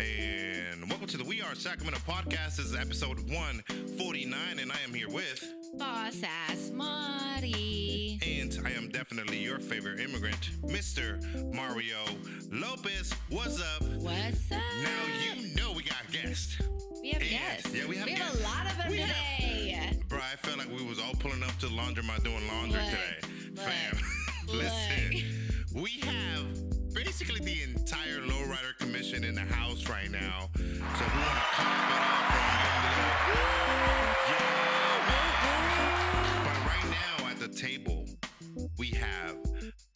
And welcome to the We Are Sacramento podcast. This is episode 149, and I am here with. Boss ass Marty. And I am definitely your favorite immigrant, Mr. Mario Lopez. What's up? What's up? Now you know we got guests. we have and- guests. yeah, we have a guests. lot of them We have- today. Bro, I felt like we was all pulling up to the laundromat doing laundry Look, today. look, Fam, listen, we have basically the entire lowrider commission in the house right now. So we want to clap it up for. But right now at the table, we have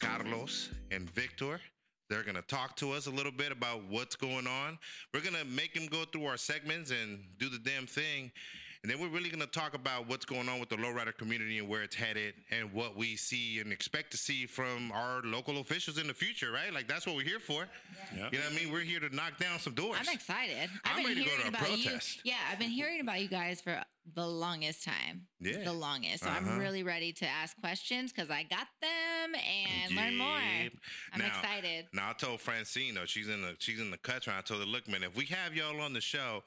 Carlos and Victor. They're going to talk to us a little bit about what's going on. We're going to make them go through our segments and do the damn thing. And then we're really going to talk about what's going on with the lowrider community and where it's headed and what we see and expect to see from our local officials in the future, right? Like that's what we're here for. Yep. You know what I mean? We're here to knock down some doors. I'm excited. I'm I've been ready to go to a protest. you. Yeah, I've been hearing about you guys for the longest time. Yeah. The longest. So Uh-huh. I'm really ready to ask questions because I got them and learn more. I'm Now- excited. Now I told Francine though she's in the she's in the cut trying. I told her, look, man, if we have y'all on the show,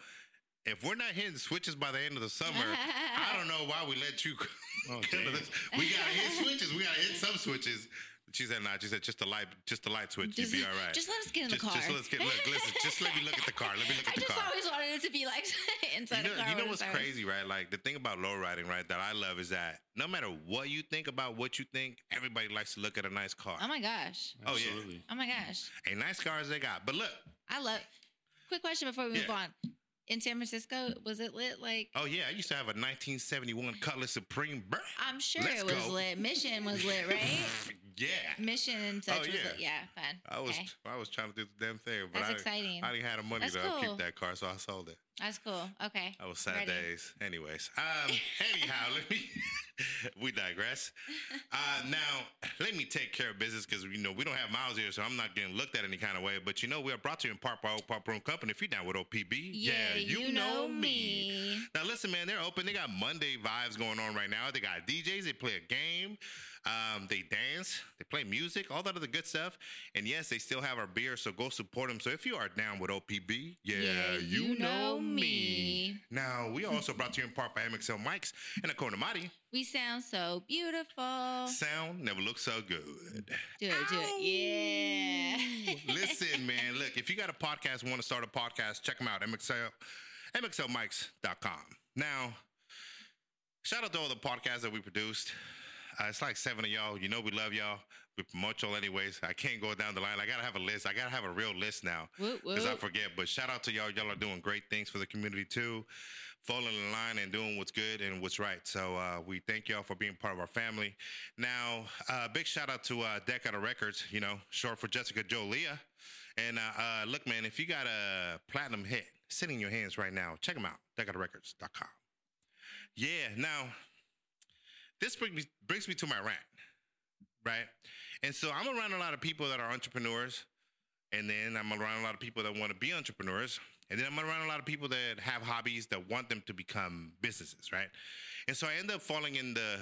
if we're not hitting switches by the end of the summer, I don't know why we let you. Oh, come to this. we gotta hit switches. We gotta hit some switches. She said, "Nah." She said, "Just the light, just the light switch. Just, You'd be all right." just let us get in just, the car. Just let's get look. Listen, just let me look at the car. Let me look I at the just always wanted it to be like inside You know, a car. you know what's it's crazy, right? Like the thing about low riding, right? That I love is that no matter what you think about what you think, everybody likes to look at a nice car. Oh my gosh. Oh, yeah. Absolutely. Oh my gosh. A nice car as they got. But look, I love. Quick question before we move Yeah. on. In San Francisco, was it lit? Like oh yeah, I used to have a 1971 Cutlass Supreme. I'm sure Let's it was go. lit. Mission was lit, right? Yeah. Mission and such Oh, was yeah. lit. Yeah, fun. I was Okay. I was trying to do the damn thing, but That's I, exciting. I didn't have the money That's to cool. keep that car, so I sold it. That's cool. Okay. That was sad Ready. days. Anyways, um, anyhow, let me we digress. Uh, now, let me take care of business because you know we don't have miles here, so I'm not getting looked at any kind of way. But you know, we are brought to you in part by Oak Park Brewing Company. If you're down with OPB, Yeah, you, know me. Now listen, man, they're open. They got Monday vibes going on right now. They got DJs. They play a game. Um, they dance. They play music. All that other good stuff. And yes, they still have our beer. So go support them. So if you are down with OPB, yeah, Yeah, you, you know know me. me. Now we are also brought to you in part by MXL Mics and Akona Mati. We sound so beautiful. Sound never looks so good. Do it, do it. Yeah. Listen, man. Look, if you got a podcast, want to start a podcast, check them out. MXL, MXLMics.com. Now, shout out to all the podcasts that we produced. Uh, it's like seven of y'all. You know we love y'all. We promote y'all anyways. I can't go down the line. I gotta have a list. I gotta have a real list now. Because I forget. But shout out to y'all. Y'all are doing great things for the community too. Falling in line and doing what's good and what's right. So uh, we thank y'all for being part of our family. Now, uh, big shout out to uh, Decada Records, you know, short for Jessica Jolia. And uh, uh, look, man, if you got a platinum hit sitting in your hands right now, check them out, decadarecords.com. Yeah, now, this brings me, brings me to my rant, right? And so I'm around a lot of people that are entrepreneurs, and then I'm around a lot of people that want to be entrepreneurs, and then I'm around a lot of people that have hobbies that want them to become businesses, right? And so I end up falling in the,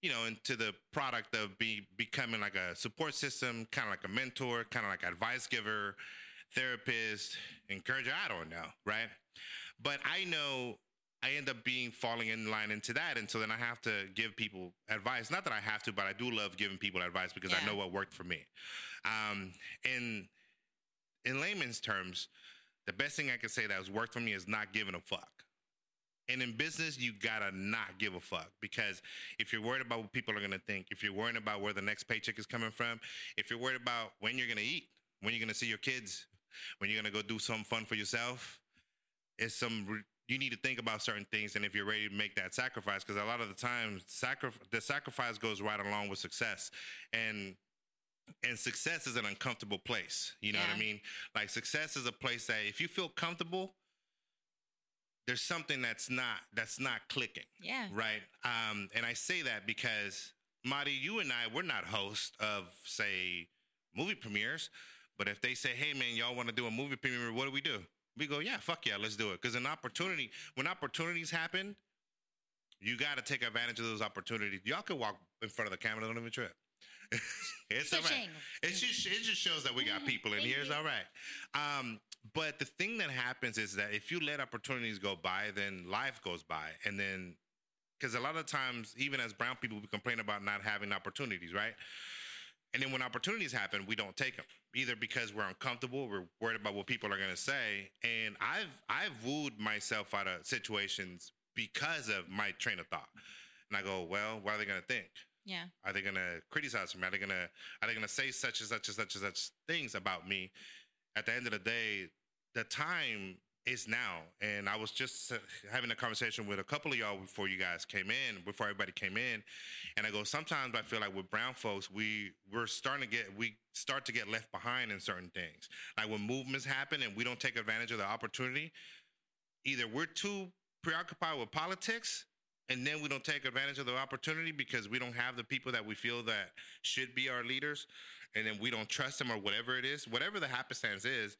you know, into the product of be becoming like a support system, kind of like a mentor, kind of like advice giver, therapist, encourager. I don't know, right? But I know I end up being falling in line into that, and so then I have to give people advice. Not that I have to, but I do love giving people advice because I know what worked for me. Um, and in layman's terms, the best thing I can say that has worked for me is not giving a fuck. And in business, you gotta not give a fuck because if you're worried about what people are gonna think, if you're worried about where the next paycheck is coming from, if you're worried about when you're gonna eat, when you're gonna see your kids, when you're gonna go do something fun for yourself, it's some you need to think about certain things and if you're ready to make that sacrifice because a lot of the times sacri- the sacrifice goes right along with success and and success is an uncomfortable place you know what i mean like success is a place that if you feel comfortable there's something that's not that's not clicking Yeah. right um and i say that because Marty, you and I, we're not hosts of, say, movie premieres. But if they say, hey, man, y'all want to do a movie premiere, what do we do? We go, yeah, fuck yeah, let's do it. Because an opportunity, when opportunities happen, you got to take advantage of those opportunities. Y'all can walk in front of the camera, don't even trip. it's all right. It just, it just shows that we got people in here. It's all right. Um, But the thing that happens is that if you let opportunities go by, then life goes by. And then, because a lot of times, even as brown people, we complain about not having opportunities, right? And then when opportunities happen, we don't take them either because we're uncomfortable, we're worried about what people are going to say. And I've I've wooed myself out of situations because of my train of thought. And I go, well, what are they going to think? Yeah. Are they going to criticize me? Are they going to are they going to say such and such and such and such things about me? At the end of the day, the time is now. And I was just uh, having a conversation with a couple of y'all before you guys came in, before everybody came in. And I go, sometimes I feel like with brown folks, we we're starting to get we start to get left behind in certain things. Like when movements happen and we don't take advantage of the opportunity, either we're too preoccupied with politics and then we don't take advantage of the opportunity because we don't have the people that we feel that should be our leaders and then we don't trust them or whatever it is whatever the happenstance is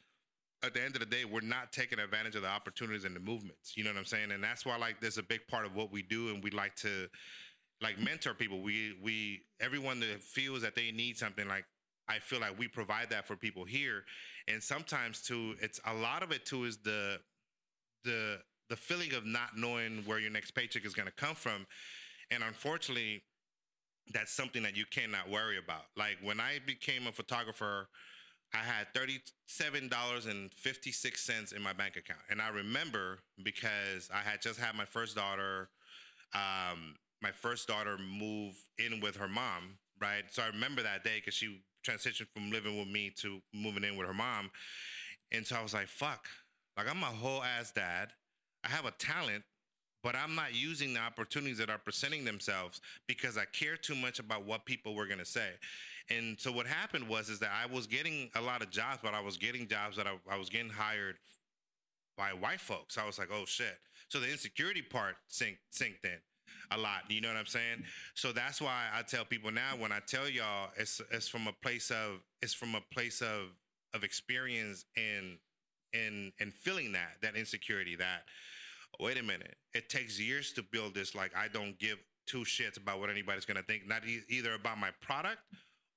at the end of the day, we're not taking advantage of the opportunities and the movements. You know what I'm saying? And that's why like there's a big part of what we do and we like to like mentor people. We we everyone that feels that they need something like I feel like we provide that for people here. And sometimes too, it's a lot of it too is the the the feeling of not knowing where your next paycheck is gonna come from. And unfortunately, that's something that you cannot worry about. Like when I became a photographer, I had $37.56 in my bank account. And I remember because I had just had my first daughter, um, my first daughter move in with her mom, right? So I remember that day because she transitioned from living with me to moving in with her mom. And so I was like, fuck, like I'm a whole ass dad. I have a talent, but I'm not using the opportunities that are presenting themselves because I care too much about what people were going to say. And so what happened was is that I was getting a lot of jobs, but I was getting jobs that I, I was getting hired by white folks. I was like, oh shit. So the insecurity part sink sinked in a lot. You know what I'm saying? So that's why I tell people now when I tell y'all it's it's from a place of it's from a place of of experience and and and feeling that that insecurity that wait a minute it takes years to build this like I don't give two shits about what anybody's gonna think not e- either about my product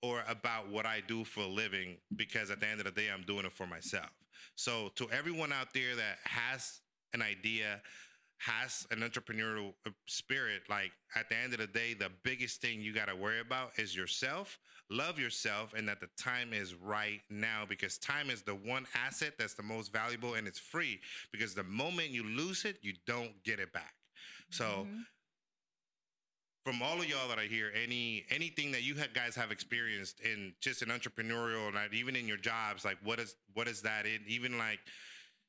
or about what I do for a living because at the end of the day, I'm doing it for myself. So, to everyone out there that has an idea, has an entrepreneurial uh, spirit, like at the end of the day, the biggest thing you got to worry about is yourself. Love yourself, and that the time is right now because time is the one asset that's the most valuable and it's free because the moment you lose it, you don't get it back. So, mm-hmm from all of y'all that I hear, any anything that you guys have experienced in just an entrepreneurial, and even in your jobs, like what is what is that? In even like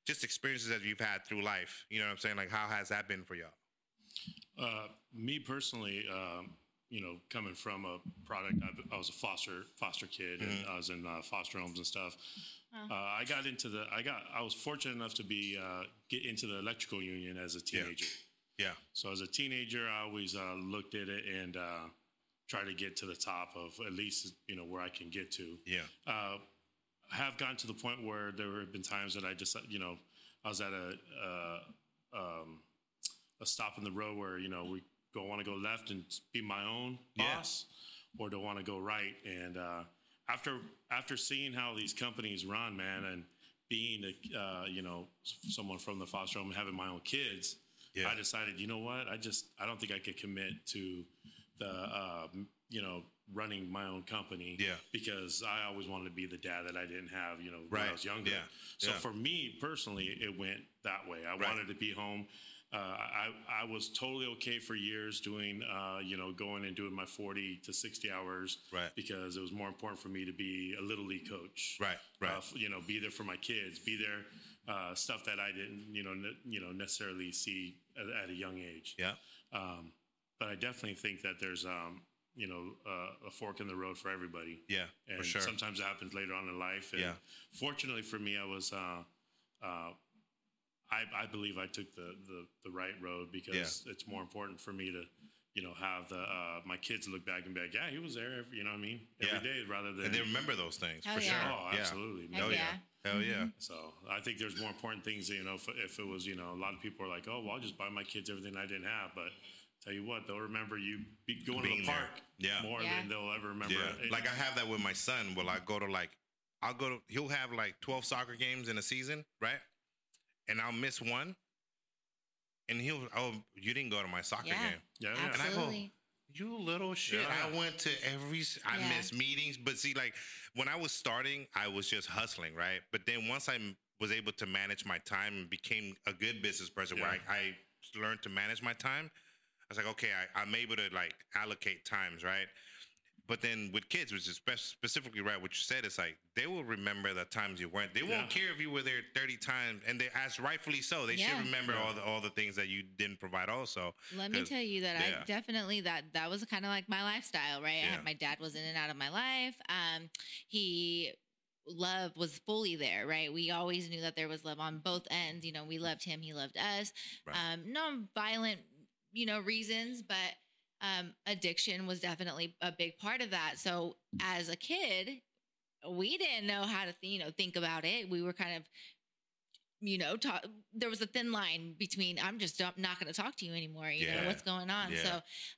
just experiences that you've had through life. You know what I'm saying? Like how has that been for y'all? Uh, me personally, um, you know, coming from a product, I, I, was a foster foster kid, mm-hmm. and I was in uh, foster homes and stuff. Uh, I got into the, I got, I was fortunate enough to be uh, get into the electrical union as a teenager. Yeah. Yeah. So as a teenager, I always uh, looked at it and uh, tried to get to the top of at least you know where I can get to. Yeah. Uh, I have gotten to the point where there have been times that I just you know I was at a uh, um, a stop in the road where you know we go want to go left and be my own boss, yeah. or do want to go right. And uh, after after seeing how these companies run, man, and being a, uh, you know someone from the foster home and having my own kids yeah. I decided, you know what? I just I don't think I could commit to the uh, you know running my own company. Yeah. Because I always wanted to be the dad that I didn't have, you know, right. when I was younger. Yeah. So yeah. for me personally, it went that way. I right. wanted to be home. Uh, I, I was totally okay for years doing, uh, you know, going and doing my 40 to 60 hours. Right. Because it was more important for me to be a little league coach. Right. Right. Uh, you know, be there for my kids, be there uh, stuff that I didn't, you know, ne- you know, necessarily see at, at, a young age. Yeah. Um, but I definitely think that there's, um, you know, uh, a fork in the road for everybody. Yeah, and for sure. sometimes it happens later on in life. And yeah. Fortunately for me, I was. Uh, uh, I, I, believe I took the, the, the right road because yeah. it's more important for me to you know, have the uh, my kids look back and be like, yeah, he was there. Every, you know what I mean? Every yeah. day, rather than and they remember those things oh, for yeah. sure. Oh, absolutely. Yeah. Oh yeah. Hell yeah. Mm-hmm. So I think there's more important things. You know, if, if, it was, you know, a lot of people are like, oh, well, I'll just buy my kids everything I didn't have, but. Tell you what, they'll remember you be going Being to the park there. more than they'll ever remember. Yeah. Like I have that with my son. Will I go to like I'll go to he'll have like 12 soccer games in a season, right? And I'll miss one. And he'll oh, you didn't go to my soccer Yeah. game. Yeah, yeah. And I go, Absolutely. You little shit. Yeah. I went to every. I Yeah. missed meetings, but see, like when I was starting, I was just hustling, right? But then once I m- was able to manage my time and became a good business person, where I, I learned to manage my time, I was like, okay, I, I'm able to like allocate times, right? But then with kids, which is spe- specifically right, what you said, it's like they will remember the times you weren't. They Yeah. won't care if you were there 30 times, and they, as rightfully so, they Yeah. should remember Yeah. all the all the things that you didn't provide. Also, Let me tell you that yeah. I definitely that that was kind of like my lifestyle, right? Yeah. had, my dad was in and out of my life. Um, he love was fully there, right? We always knew that there was love on both ends. You know, we loved him, he loved us. Right. Um, no violent, you know, reasons, but um, addiction was definitely a big part of that. So as a kid, we didn't know how to, th- you know, think about it. We were kind of you know, talk, there was a thin line between I'm just not going to talk to you anymore. You know what's going on. Yeah. So,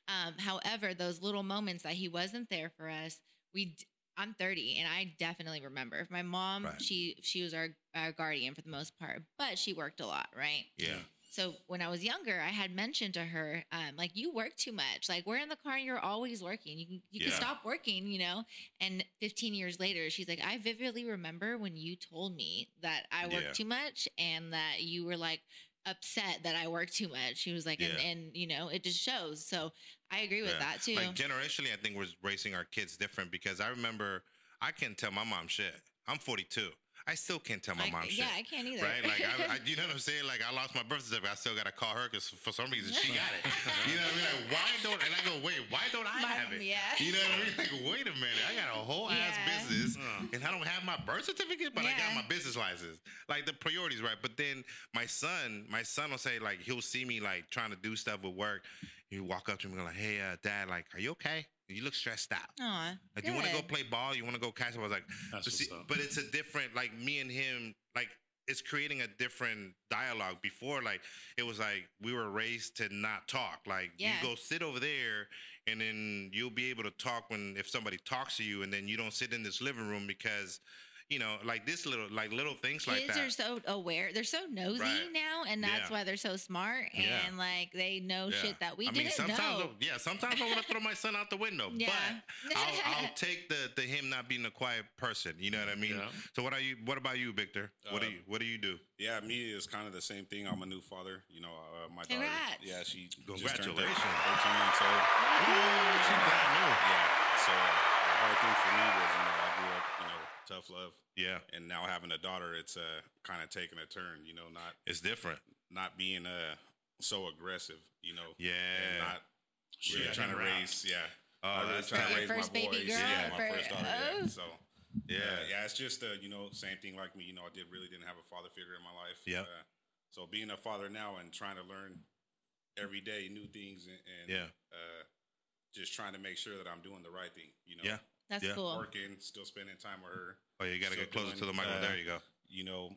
um, however, those little moments that he wasn't there for us, we. d- I'm 30, and I definitely remember. If my mom, Right. she she was our, our guardian for the most part, but she worked a lot, right? yeah. So when I was younger, I had mentioned to her, um, like, you work too much. Like, we're in the car and you're always working. You can you can stop working, you know. And 15 years later, she's like, I vividly remember when you told me that I work Yeah. too much and that you were like upset that I work too much. She was like, and, Yeah. and you know, it just shows. So I agree with Yeah. that too. Like generationally, I think we're raising our kids different because I remember I can't tell my mom shit. I'm 42. I still can't tell my I- mom shit. yeah, I can't either. Right, like I, I, you know what I'm saying. Like I lost my birth certificate, I still gotta call her because for some reason she got it. You know what I mean? Like why don't? And I go, wait, why don't I My- have it? yeah. You know what I mean? Like wait a minute, I got a whole ass business, Uh. and I don't have my birth certificate, but I got my business license. Like the priorities, right? But then my son, my son will say like he'll see me like trying to do stuff with work. He'll walk up to him and go like, "Hey, uh, dad, like, are you okay? You look stressed out." Aw, Like, you want to go good. play ball? You want to go catch? I was like, That's but, see, up. but it's a different, like me and him, like it's creating a different dialogue. Before, like it was like we were raised to not talk. Like Yeah. you go sit over there, and then you'll be able to talk when if somebody talks to you, and then you don't sit in this living room because, you know, like this little, like little things like Kids that. are so aware. They're so nosy Right. now, and that's Yeah. why they're so smart. And Yeah. like they know Yeah. shit that we I didn't sometimes, know. I'll- yeah, sometimes I want to throw my son out the window, Yeah. but I'll, I'll take the the him not being a quiet person. You know what I mean? Yeah. So what are you? What about you, Victor? what do Uh, you What do you do? Yeah, me is kind of the same thing. I'm a new father. You know, uh, my Congrats. daughter. Yeah, she just turned Congratulations. 13 months old. Yeah. So uh, the hard thing for me was, tough love, Yeah, and now having a daughter, it's uh, kind of taking a turn. You know, not it's different. not being uh so aggressive. You know, Yeah. and not really Yeah, trying to him raise. Yeah. Oh, I really that's trying to raise First my baby boys. girl, Yeah, my fir- first daughter. oh. Yeah. So. Yeah. Uh, yeah, it's just uh, you know same thing like me. You know, I did really didn't have a father figure in my life. Yep. Uh, so being a father now and trying to learn every day new things and, and Yeah. uh, just trying to make sure that I'm doing the right thing. You know, Yeah. That's Yeah. cool. working, still spending time with her. Oh, you got to get closer doing, to the mic. uh, there you go. You know,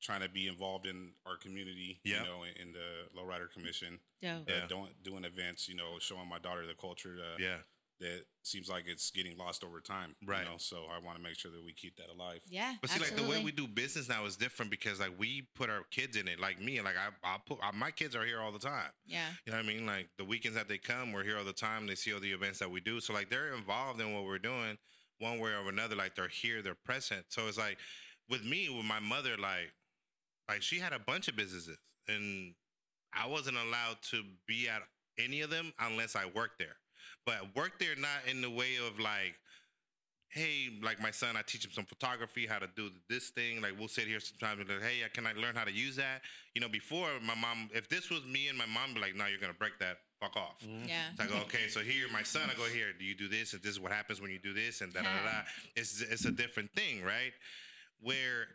trying to be involved in our community. Yeah. You know, in, in the Lowrider Commission, Dope. uh, Yeah. doing doing events. You know, showing my daughter the culture. Uh, Yeah. That seems like it's getting lost over time. Right. You know, so I want to make sure that we keep that alive. Yeah. But see, absolutely. like the way we do business now is different because like we put our kids in it. Like me, like I, I put I, my kids are here all the time. Yeah. You know what I mean? Like the weekends that they come, we're here all the time. They see all the events that we do. So like they're involved in what we're doing one way or another. Like they're here, they're present. So it's like with me, with my mother, like like she had a bunch of businesses and I wasn't allowed to be at any of them unless I worked there. But work there not in the way of like hey, like my son, I teach him some photography, how to do this thing. Like we'll sit here sometimes and like, hey, can I learn how to use that? You know, before my mom, if this was me and my mom, be like, no, you're gonna break that. Fuck off. Mm-hmm. Yeah. So I go, okay, so here, my son, I go here. Do you do this? And this is what happens when you do this, and da da da. da. It's it's a different thing, right? Where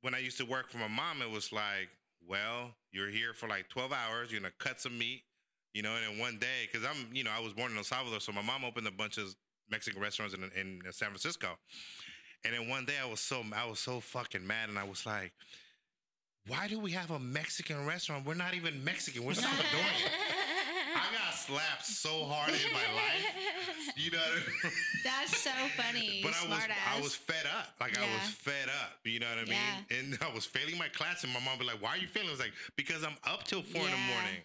when I used to work for my mom, it was like, well, you're here for like 12 hours. You're gonna cut some meat, you know, and then one day, because I'm, you know, I was born in El Salvador, so my mom opened a bunch of Mexican restaurants in, in San Francisco, and then one day I was so I was so fucking mad, and I was like. Why do we have a Mexican restaurant? We're not even Mexican. We're Salvadorian. I got slapped so hard in my life. You know what I mean? That's so funny. But I was Smart I was fed up. Like I was fed up. You know what I mean? Yeah. And I was failing my class, and my mom would be like, "Why are you failing?" I was like, "Because I'm up till four in the morning."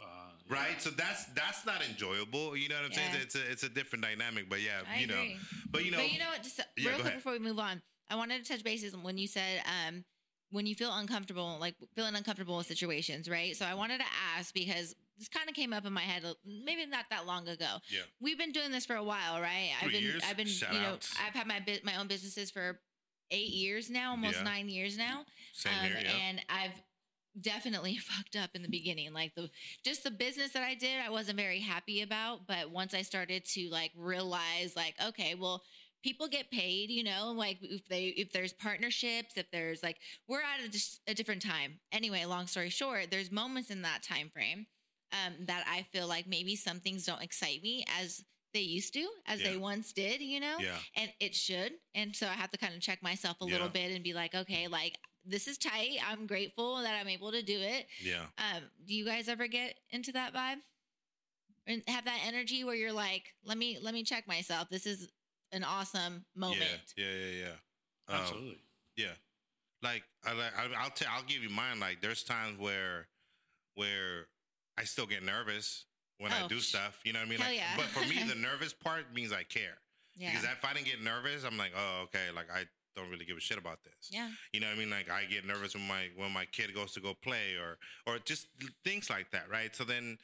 Uh, Right, so that's that's not enjoyable. You know what I'm saying? It's a it's a different dynamic, but yeah, I you know, agree. but you know, but you know what? Just Yeah, real quick ahead. before we move on, I wanted to touch bases when you said um, when you feel uncomfortable, like feeling uncomfortable in situations, right? So I wanted to ask because this kind of came up in my head, maybe not that long ago. Yeah. we've been doing this for a while, right? I've Three been, years? I've been, Shout you know, outs. I've had my my own businesses for eight years now, almost Yeah. nine years now. same Um, here. Yeah, And I've definitely fucked up in the beginning. Like the just the business that I did, I wasn't very happy about. But once I started to like realize, like, okay, well, people get paid, you know, like if they if there's partnerships, if there's like we're at a, a different time. Anyway, long story short, there's moments in that time frame um, that I feel like maybe some things don't excite me as they used to, as Yeah. they once did, you know yeah, and it should. And so I have to kind of check myself a Yeah. little bit and be like, okay, like this is tight. I'm grateful that I'm able to do it. yeah. Um, do you guys ever get into that vibe and have that energy where you're like, let me let me check myself. This is an awesome moment. Yeah, yeah, yeah, yeah. Um, absolutely. yeah. Like I, like, I, I'll tell, I'll give you mine. Like there's times where, where I still get nervous when I Oh, do stuff. You know what I mean? hell like, yeah. But for me, the nervous part means I care. Yeah. Because if I didn't get nervous, I'm like, oh, okay. Like I don't really give a shit about this. yeah. You know what I mean? Like I get nervous when my when my kid goes to go play or or just things like that, right? So then,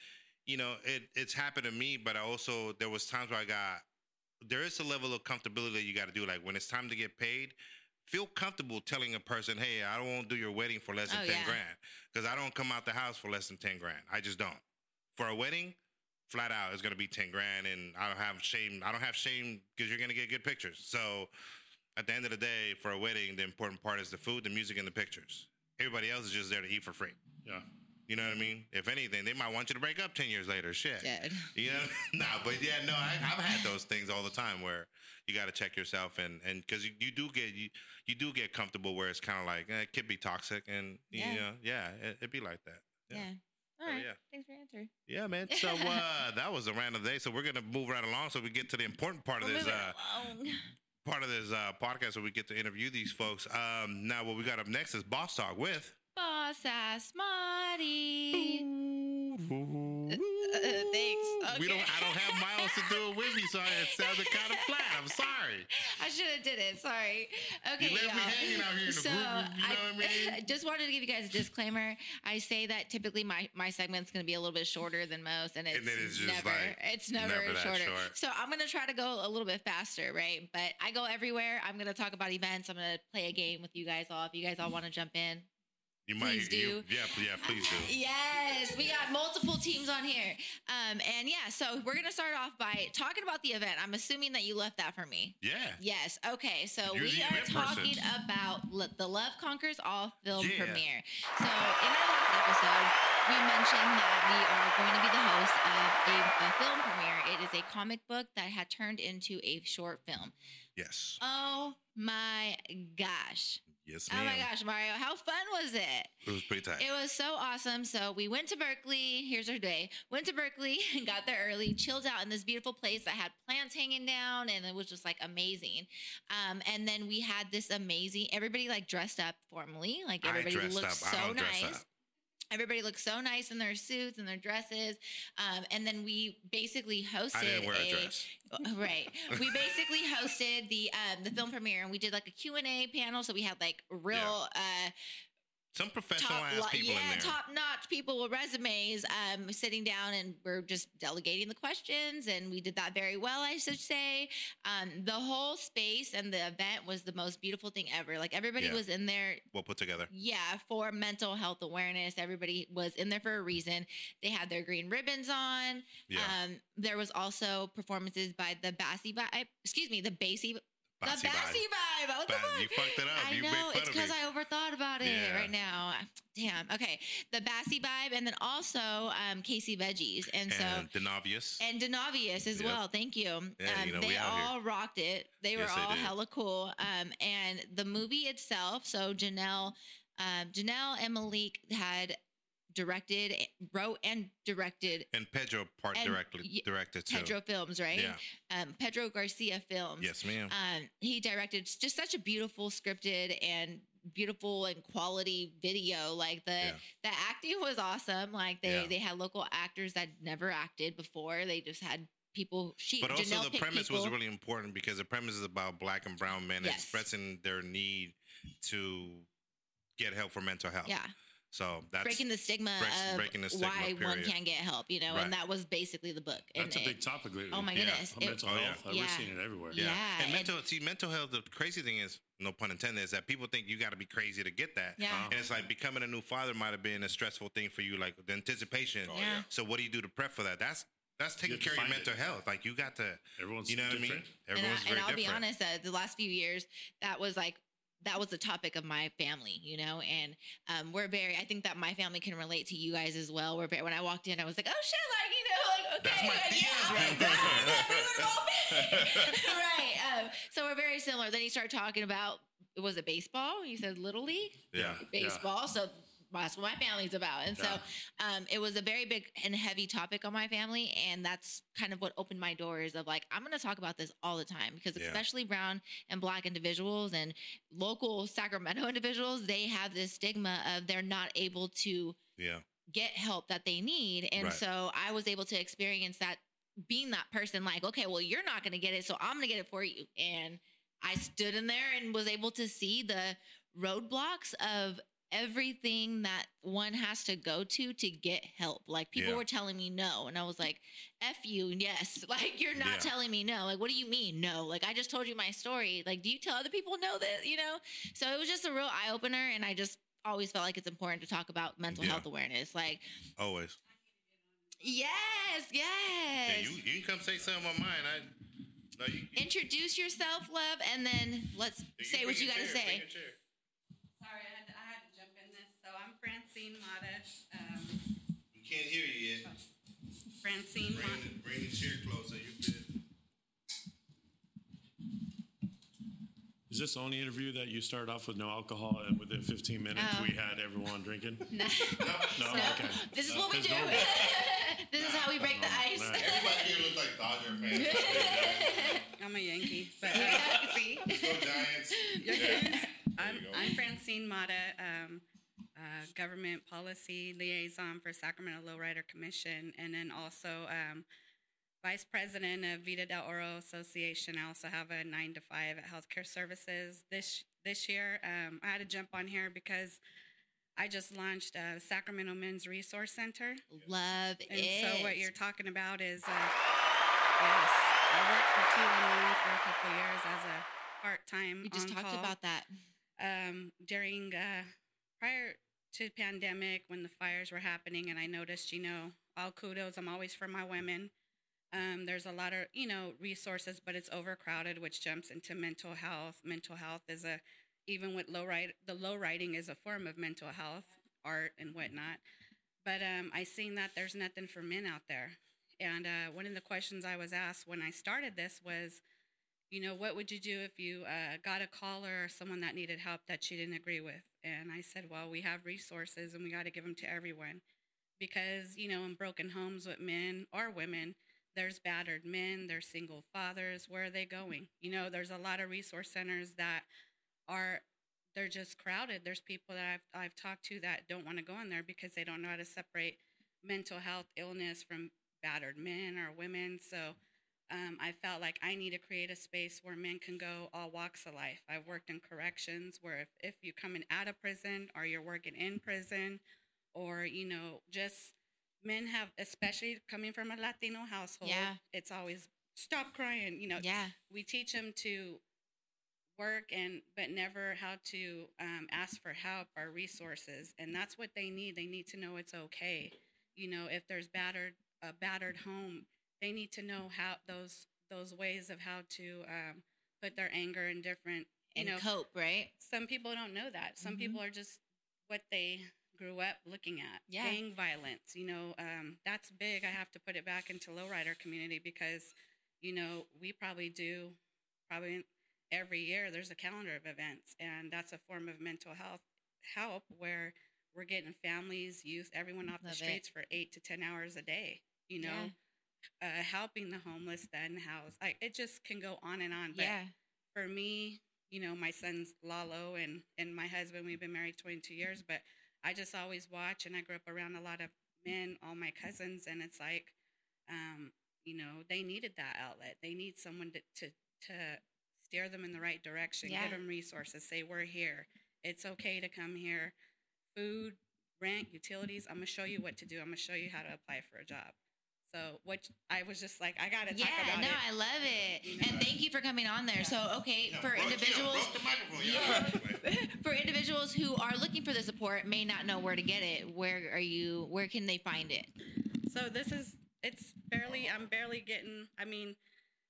you know, it it's happened to me, but I also there was times where I got there is a level of comfortability that you got to do. Like when it's time to get paid, feel comfortable telling a person, "Hey, I don't won't do your wedding for less than Oh, ten yeah. grand," because I don't come out the house for less than ten grand. I just don't. For a wedding, flat out, it's gonna be ten grand, and I don't have shame. I don't have shame because you're gonna get good pictures. So at the end of the day, for a wedding, the important part is the food, the music, and the pictures. Everybody else is just there to eat for free. Yeah. You know what I mean? If anything, they might want you to break up ten years later. Shit. Dead. You know? nah, but yeah, no, I, I've had those things all the time where you got to check yourself and and because you, you do get you you do get comfortable where it's kind of like eh, it could be toxic and Yeah. you know yeah it, it'd be like that. Yeah. Yeah. All right. yeah. Thanks for your answer. Yeah, man. So uh, that was a random day. So we're gonna move right along so we get to the important part of We're this. moving Uh, along. part of this uh, podcast where we get to interview these folks. Um, now, what we got up next is Boss Talk with. Boss ass Marty. Uh, uh, uh, thanks. thanks. We don't. Okay. I don't have Miles to do it with me, so it sounded kind of flat. I'm sorry. I should have did it. Sorry. Okay, You left y'all. hanging out here in the so group, you know what I mean? just wanted to give you guys a disclaimer. I say that typically my my segment's going to be a little bit shorter than most, and it's, And it's just never like, it's never, never shorter. short. So I'm going to try to go a little bit faster, right? But I go everywhere. I'm going to talk about events. I'm going to play a game with you guys all. If you guys all want to jump in, You might. Please you- do. yeah, yeah. Please do. Yes, we got multiple teams on here. Um, and yeah, so we're gonna start off by talking about the event. I'm assuming that you left that for me. Yeah. Yes. Okay. So You're we are talking person. about the Love Conquers All film Yeah. premiere. So in our last episode, we mentioned that we are going to be the host of a, a film premiere. It is a comic book that had turned into a short film. Yes. Oh my gosh. Yes, Oh my gosh, Mario, how fun was it? It was pretty tight. It was so awesome. So we went to Berkeley. Here's our day. Went to Berkeley and got there early, chilled out in this beautiful place that had plants hanging down, and it was just like amazing. Um, and then we had this amazing. Everybody like dressed up formally. Like everybody looked up. so nice. Everybody looked so nice in their suits and their dresses. Um, and then we basically hosted I didn't wear a dress. right we basically hosted the um the film premiere and we did like a q&a panel so we had like real uh Some professional top ass people yeah in there. top notch people with resumes um sitting down and we're just delegating the questions and we did that very well i should say um the whole space and the event was the most beautiful thing ever like everybody Yeah. was in there well put together. yeah, for mental health awareness. Everybody was in there for a reason. They had their green ribbons on. Yeah. Um, there was also performances by the Bassy Vibe. Excuse me, the Bassy. The vibe. Bassy Vibe. What the fuck? you fucked it up. I You know it's because I overthought about it Yeah. right now. Damn. Okay, the Bassy Vibe, and then also um, Casey Veggies, and, so and Denavius. and Denavius as Yep. well. Thank you. Yeah, um, you know, they out here. all rocked it. They were Yes, all did. hella cool. Um, and the movie itself. So Janelle, um, Janelle and Malik had directed, wrote, and directed And Pedro part And directly directed too. Pedro Films, right? Yeah. Um, Pedro Garcia Films. Yes, ma'am. Um, he directed just such a beautiful scripted and beautiful and quality video. Like the Yeah. the acting was awesome. Like they Yeah. they had local actors that never acted before. They just had people. She But also Janelle the premise was really important because the premise is about black and brown men Yes. expressing their need to get help for mental health. yeah So that's breaking the stigma breaks- of breaking the stigma, why one can't get help. You know, Right. and that was basically the book. That's and a it- big topic lately. Oh my Yeah. goodness! It- Mental Oh, yeah. health. We're Yeah. seeing it everywhere. yeah. Yeah, And and- mental see mental health. The crazy thing is, no pun intended, is that people think you got to be crazy to get that. yeah. Uh-huh. And it's like becoming a new father might have been a stressful thing for you, like the anticipation. Oh, Yeah. yeah. So what do you do to prep for that? That's that's taking care of your mental it. health. Like you got to, Everyone's you know what I different. mean? and, I, Everyone's and I'll be honest, uh, the last few years, that was like that was the topic of my family, you know, and um, we're very. I think that my family can relate to you guys as well. We're very, when I walked in, I was like, oh shit, like you know, like okay, That's my like, yeah, right there. wow, that's a moment. right. Um, so we're very similar. Then he started talking about was it baseball? He said little league Yeah. baseball. So that's what my family's about. And Yeah. so um, it was a very big and heavy topic on my family. And that's kind of what opened my doors of like, I'm going to talk about this all the time because Yeah. especially brown and black individuals and local Sacramento individuals, they have this stigma of they're not able to Yeah. get help that they need. And Right. so I was able to experience that being that person like, okay, well, you're not going to get it. So I'm going to get it for you. And I stood in there and was able to see the roadblocks of everything that one has to go to to get help. Like people Yeah. were telling me no. And I was like, F you, yes. Like you're not Yeah. telling me no. Like, what do you mean no? Like I just told you my story. Like, do you tell other people no that, you know? So it was just a real eye opener. And I just always felt like it's important to talk about mental Yeah. health awareness. Like, Always. yes, yes. You you can come say something on mine. I. No, you, you, Introduce yourself, love, and then let's say what you got to say. your chair. Sorry, I had, to, I had to jump in this. So I'm Francine Mata. Um, We can't hear you yet. Francine Bring Mata. the, bring the chair closer. You good? Is this the only interview that you start off with no alcohol and within 15 minutes Oh. we had everyone drinking? No, No, no. okay. This is what we It's do. normal. this is how we break the ice. All right. Everybody here looks like Dodger fans. I'm a Yankee, but uh, see? Go Giants. I'm, you go. I'm Francine Mata, um, uh, government policy liaison for Sacramento Lowrider Commission, and then also um, vice president of Vita del Oro Association. I also have a nine to five at Healthcare Services. This this year, um, I had to jump on here because I just launched a Sacramento Men's Resource Center. Love And it. so what you're talking about is, uh, yes, I worked for 211 for a couple of years as a part-time we just talked about that. um, during uh, prior to pandemic when the fires were happening, and I noticed, you know, all kudos. I'm always for my women. Um, there's a lot of you know resources, but it's overcrowded, which jumps into mental health. Mental health is a even with low ride, the low riding is a form of mental health, art and whatnot. But um, I seen that there's nothing for men out there. And uh, one of the questions I was asked when I started this was, you know, what would you do if you uh, got a caller or someone that needed help that you didn't agree with? And I said, well, we have resources and we got to give them to everyone. Because, you know, in broken homes with men or women, there's battered men, there's single fathers. Where are they going? You know, there's a lot of resource centers that are they're just crowded. There's people that I've I've talked to that don't want to go in there because they don't know how to separate mental health illness from battered men or women. So um, I felt like I need to create a space where men can go all walks of life. I've worked in corrections where if, if you're coming out of prison or you're working in prison or, you know, just men have, especially coming from a Latino household, Yeah. it's always stop crying. You know, Yeah. we teach them to work and but never how to um, ask for help or resources and that's what they need they need to know it's okay you know if there's battered a battered home they need to know how those those ways of how to um, put their anger in different you And know cope, right? some people don't know that some Mhm. people are just what they grew up looking at Yeah. gang violence you know um, that's big i have to put it back into lowrider community because you know we probably do probably every year there's a calendar of events and that's a form of mental health help where we're getting families, youth, everyone off Love the it. streets for eight to ten hours a day. You know, uh, helping the homeless, then house. Like it just can go on and on. But yeah. for me, you know, my son's Lalo and and my husband, we've been married 22 years, but I just always watch and I grew up around a lot of men, all my cousins, and it's like, um, you know, they needed that outlet. They need someone to to, to steer them in the right direction, Yeah. give them resources, say we're here. It's okay to come here. Food, rent, utilities. I'm gonna show you what to do. I'm gonna show you how to apply for a job. So what I was just like, I gotta talk Yeah, about no, it. I love it. You know. And thank you for coming on there. So, okay, Yeah, for broke- individuals broke. Yeah. Yeah. for individuals who are looking for the support may not know where to get it, where are you where can they find it? So this is it's barely I'm barely getting I mean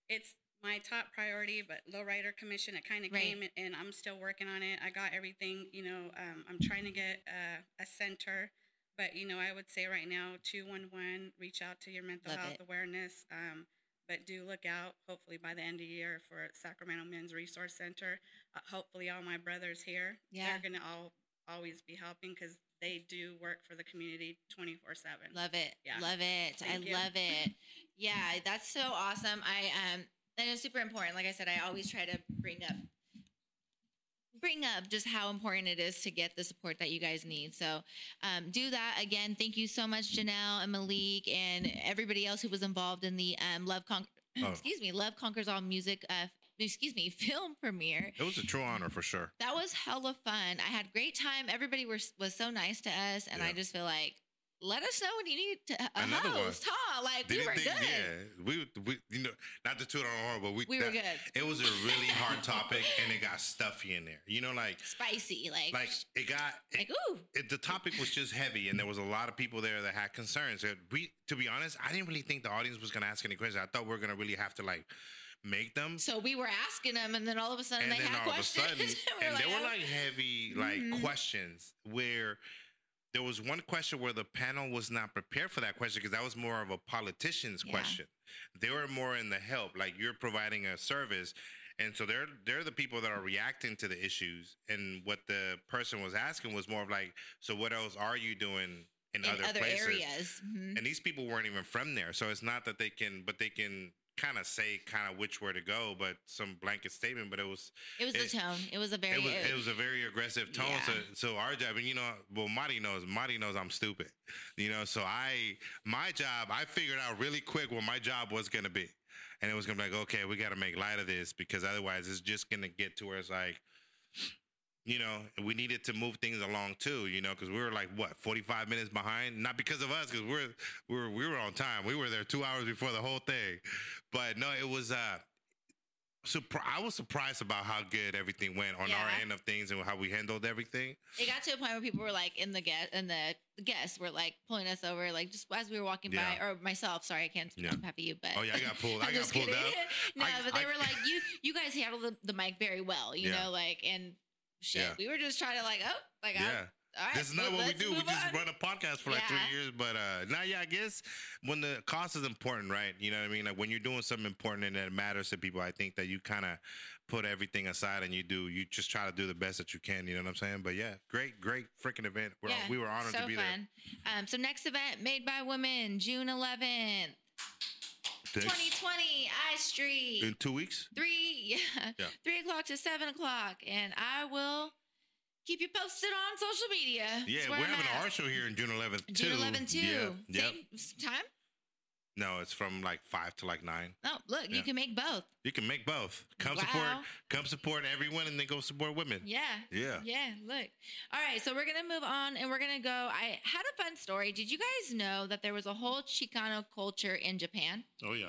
it's my top priority but lowrider commission it kind of Right. came and I'm still working on it. I got everything, you know, um, I'm trying to get a, a center but you know I would say right now 211 reach out to your mental Love health it. awareness um, but do look out hopefully by the end of the year for Sacramento Men's Resource Center. Uh, hopefully all my brothers here Yeah. they're going to all always be helping cuz they do work for the community 24/7. Love it. Yeah. Love it. I you. love it. Yeah, that's so awesome. I um and it's super important. Like I said, I always try to bring up bring up just how important it is to get the support that you guys need. So um, do that again. Thank you so much, Janelle and Malik and everybody else who was involved in the um, Love Con- Oh. excuse me, Love Conquers All music uh, excuse me, film premiere. It was a true honor for sure. That was hella fun. I had great time. Everybody was was so nice to us, and I just feel like let us know when you need to a Another one. host, huh? Like we Didn't were think, good. yeah, we, we, you know, not to toot our horn, but we, We were good. It was a really hard topic, and it got stuffy in there. You know, like, Spicy, like like it got, it, like ooh. it, the topic was just heavy, and there was a lot of people there that had concerns. And we, to be honest, I didn't really think the audience was going to ask any questions. I thought we were going to really have to like make them. So we were asking them, and then all of a sudden and they had all questions. of a sudden, we and were they were oh. like heavy, like Mhm. questions where there was one question where the panel was not prepared for that question because that was more of a politician's Yeah. question. They were more in the help, like you're providing a service. And so they're they're the people that are reacting to the issues, and what the person was asking was more of like, so what else are you doing in, in other, other, places? areas. Mhm. And these people weren't even from there, so it's not that they can, but they can kind of say kind of which way to go, but some blanket statement. But it was It was it- the tone. It was a very it was it was a very aggressive tone. So so our job, and you know, well, Marty knows. Marty knows I'm stupid. You know, so I my job, I figured out really quick what my job was gonna be, and it was gonna be like, okay, we got to make light of this because otherwise, it's just gonna get to where it's like. You know, we needed to move things along too. You know, because we were like what forty five minutes behind. Not because of us, because we're we were we were on time. We were there two hours before the whole thing. But no, it was uh surpri- I was surprised about how good everything went on our end of things and how we handled everything. it got to a point where people were like in the guest and the, guests were like pulling us over like just as we were walking Yeah. by or myself sorry i can't speak Yeah. behalf of you but Oh yeah, I got pulled. I got pulled kidding. up. no I- but they I- were like you you guys handled the, the mic very well you Yeah. know like and shit Yeah. we were just trying to like oh like I- Yeah, all right this is not well, what we do. We just on. run a podcast for like three years. But uh now, yeah, I guess when the cost is important, right? You know what I mean? Like when you're doing something important and that matters to people, I think that you kind of put everything aside and you do. You just try to do the best that you can. You know what I'm saying? But yeah, great, great freaking event. We're, yeah, we were honored so to be there. Um, so next event, Made by Women, June 11th, Thanks. 2020, I Street. In two weeks. three, yeah, Yeah. three o'clock to seven o'clock, and I will keep you posted on social media. Yeah, we're I'm having at. our show here in June 11th too. June 11th too. Yeah. Same s- time. No, it's from like five to like nine. Oh, look, you can make both. You can make both. Come support, come support everyone, and then go support women. Yeah. Yeah. Yeah, look. All right, so we're going to move on and we're going to go. I had a fun story. Did you guys know that there was a whole Chicano culture in Japan? Oh yeah.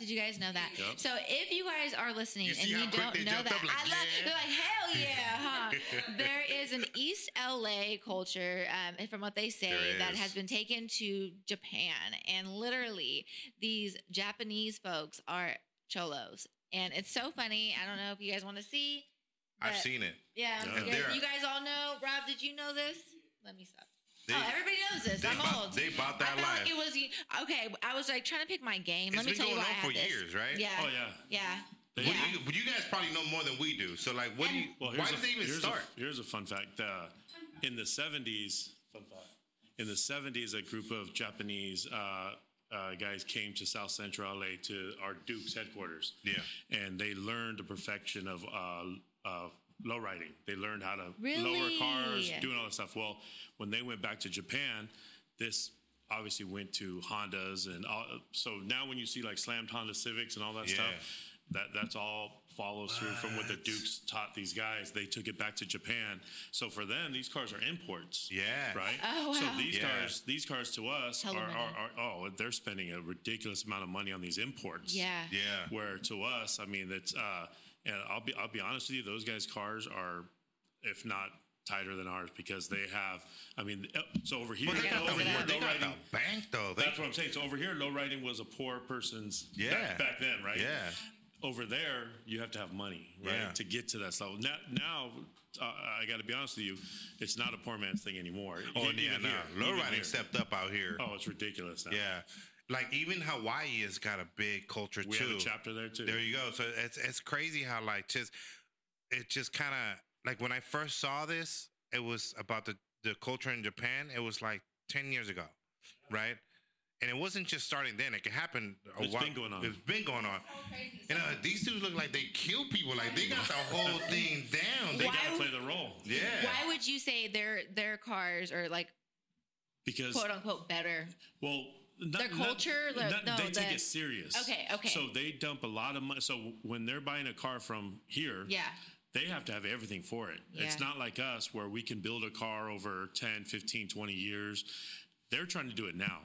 Did you guys know that? Yep. So if you guys are listening You and you don't know that, like, I love, yeah. they're like, hell yeah, huh? there is an East LA culture, um, and from what they say, that has been taken to Japan. And literally, these Japanese folks are cholos. And it's so funny. I don't know if you guys want to see. I've seen it. Yeah, Yeah. you, guys, you guys all know. Rob, did you know this? Let me stop. They, oh, everybody knows this. they I'm bought, old. they bought I that felt life. like it was okay. I was like trying to pick my game. It's Let me been tell you going why on I for had this. years, right? Yeah. Oh yeah. Yeah. They- What Yeah. do you, but you guys probably know more than we do. So, like, what do you? Well, why here's did a, they even here's start? A, here's a fun fact. Uh, in the 70s, fun fact. In the 70s, a group of Japanese uh, uh, guys came to South Central LA to our Duke's headquarters. Yeah. And they learned the perfection of uh, uh, low riding. They learned how to lower cars, doing all that stuff. Well, when they went back to Japan, this obviously went to Hondas and all, so now when you see like slammed Honda Civics and all that Yeah. stuff, that that's all follows through from what the Dukes taught these guys. They took it back to Japan. So for them, these cars are imports. Yeah. Right. Oh, wow. So these Yeah. cars, these cars to us Tell are, are, are oh, they're spending a ridiculous amount of money on these imports. Yeah. Yeah. Where to us, I mean, that's uh, and I'll be I'll be honest with you, those guys' cars are, if not tighter than ours, because they have. I mean, uh, so over here, But they got, over the, here, they low got the riding. bank though. They, That's what I'm saying. So over here, low riding was a poor person's Yeah. back, back then, right? Yeah. Over there, you have to have money, right, Yeah. to get to that level. Now, now uh, I got to be honest with you, it's not a poor man's thing anymore. oh Even yeah, no. Low even riding here. stepped up out here. Oh, it's ridiculous now. Yeah. Like even Hawaii has got a big culture we too. have a chapter there too. There you go. So it's it's crazy how like just it just kind of like when I first saw this, it was about the the culture in Japan. It was like ten years ago, right? And it wasn't just starting then. It could happen. A It's while. been going on. It's been going on. You uh, know, these dudes look like they kill people. Like they got the whole thing down. they They, Why got to play the role. yeah. Why would you say their their cars are like because quote unquote better? well. Not, Their culture, not- the- not- no, they take the- it serious. Okay, okay. So they dump a lot of money. So when they're buying a car from here, Yeah. they have to have everything for it. It's not like us where we can build a car over 10, 15, 20 years. They're trying to do it now.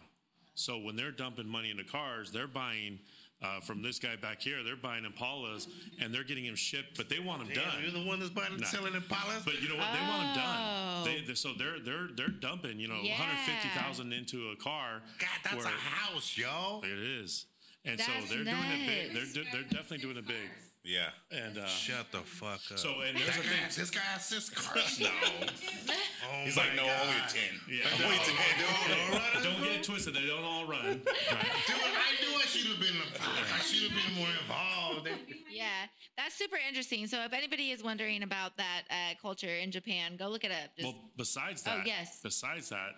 So when they're dumping money into cars, they're buying uh, from this guy back here, they're buying Impalas and they're getting them shipped, but they want them Damn, done. you're the one that's buying Nah. selling Impalas. But you know what? They want them done. They, Oh. they- so they're they're they're dumping you know Yeah. 150,000 into a car. God, that's where- a house, yo. It is, and so they're doing it big. They're do- they're definitely doing it big. Yeah. And uh, Shut the fuck up. so and there's that a thing. this guy has six cars. No, Oh He's like, no, God. only a 10. Yeah. Only a 10. Hey, don't get it twisted. They don't all run. Right. Dude, I knew I should have been. I should have been more involved. Yeah, that's super interesting. So if anybody is wondering about that uh, culture in Japan, go look it up. Just, Well, besides that, Oh, that, yes. Besides that,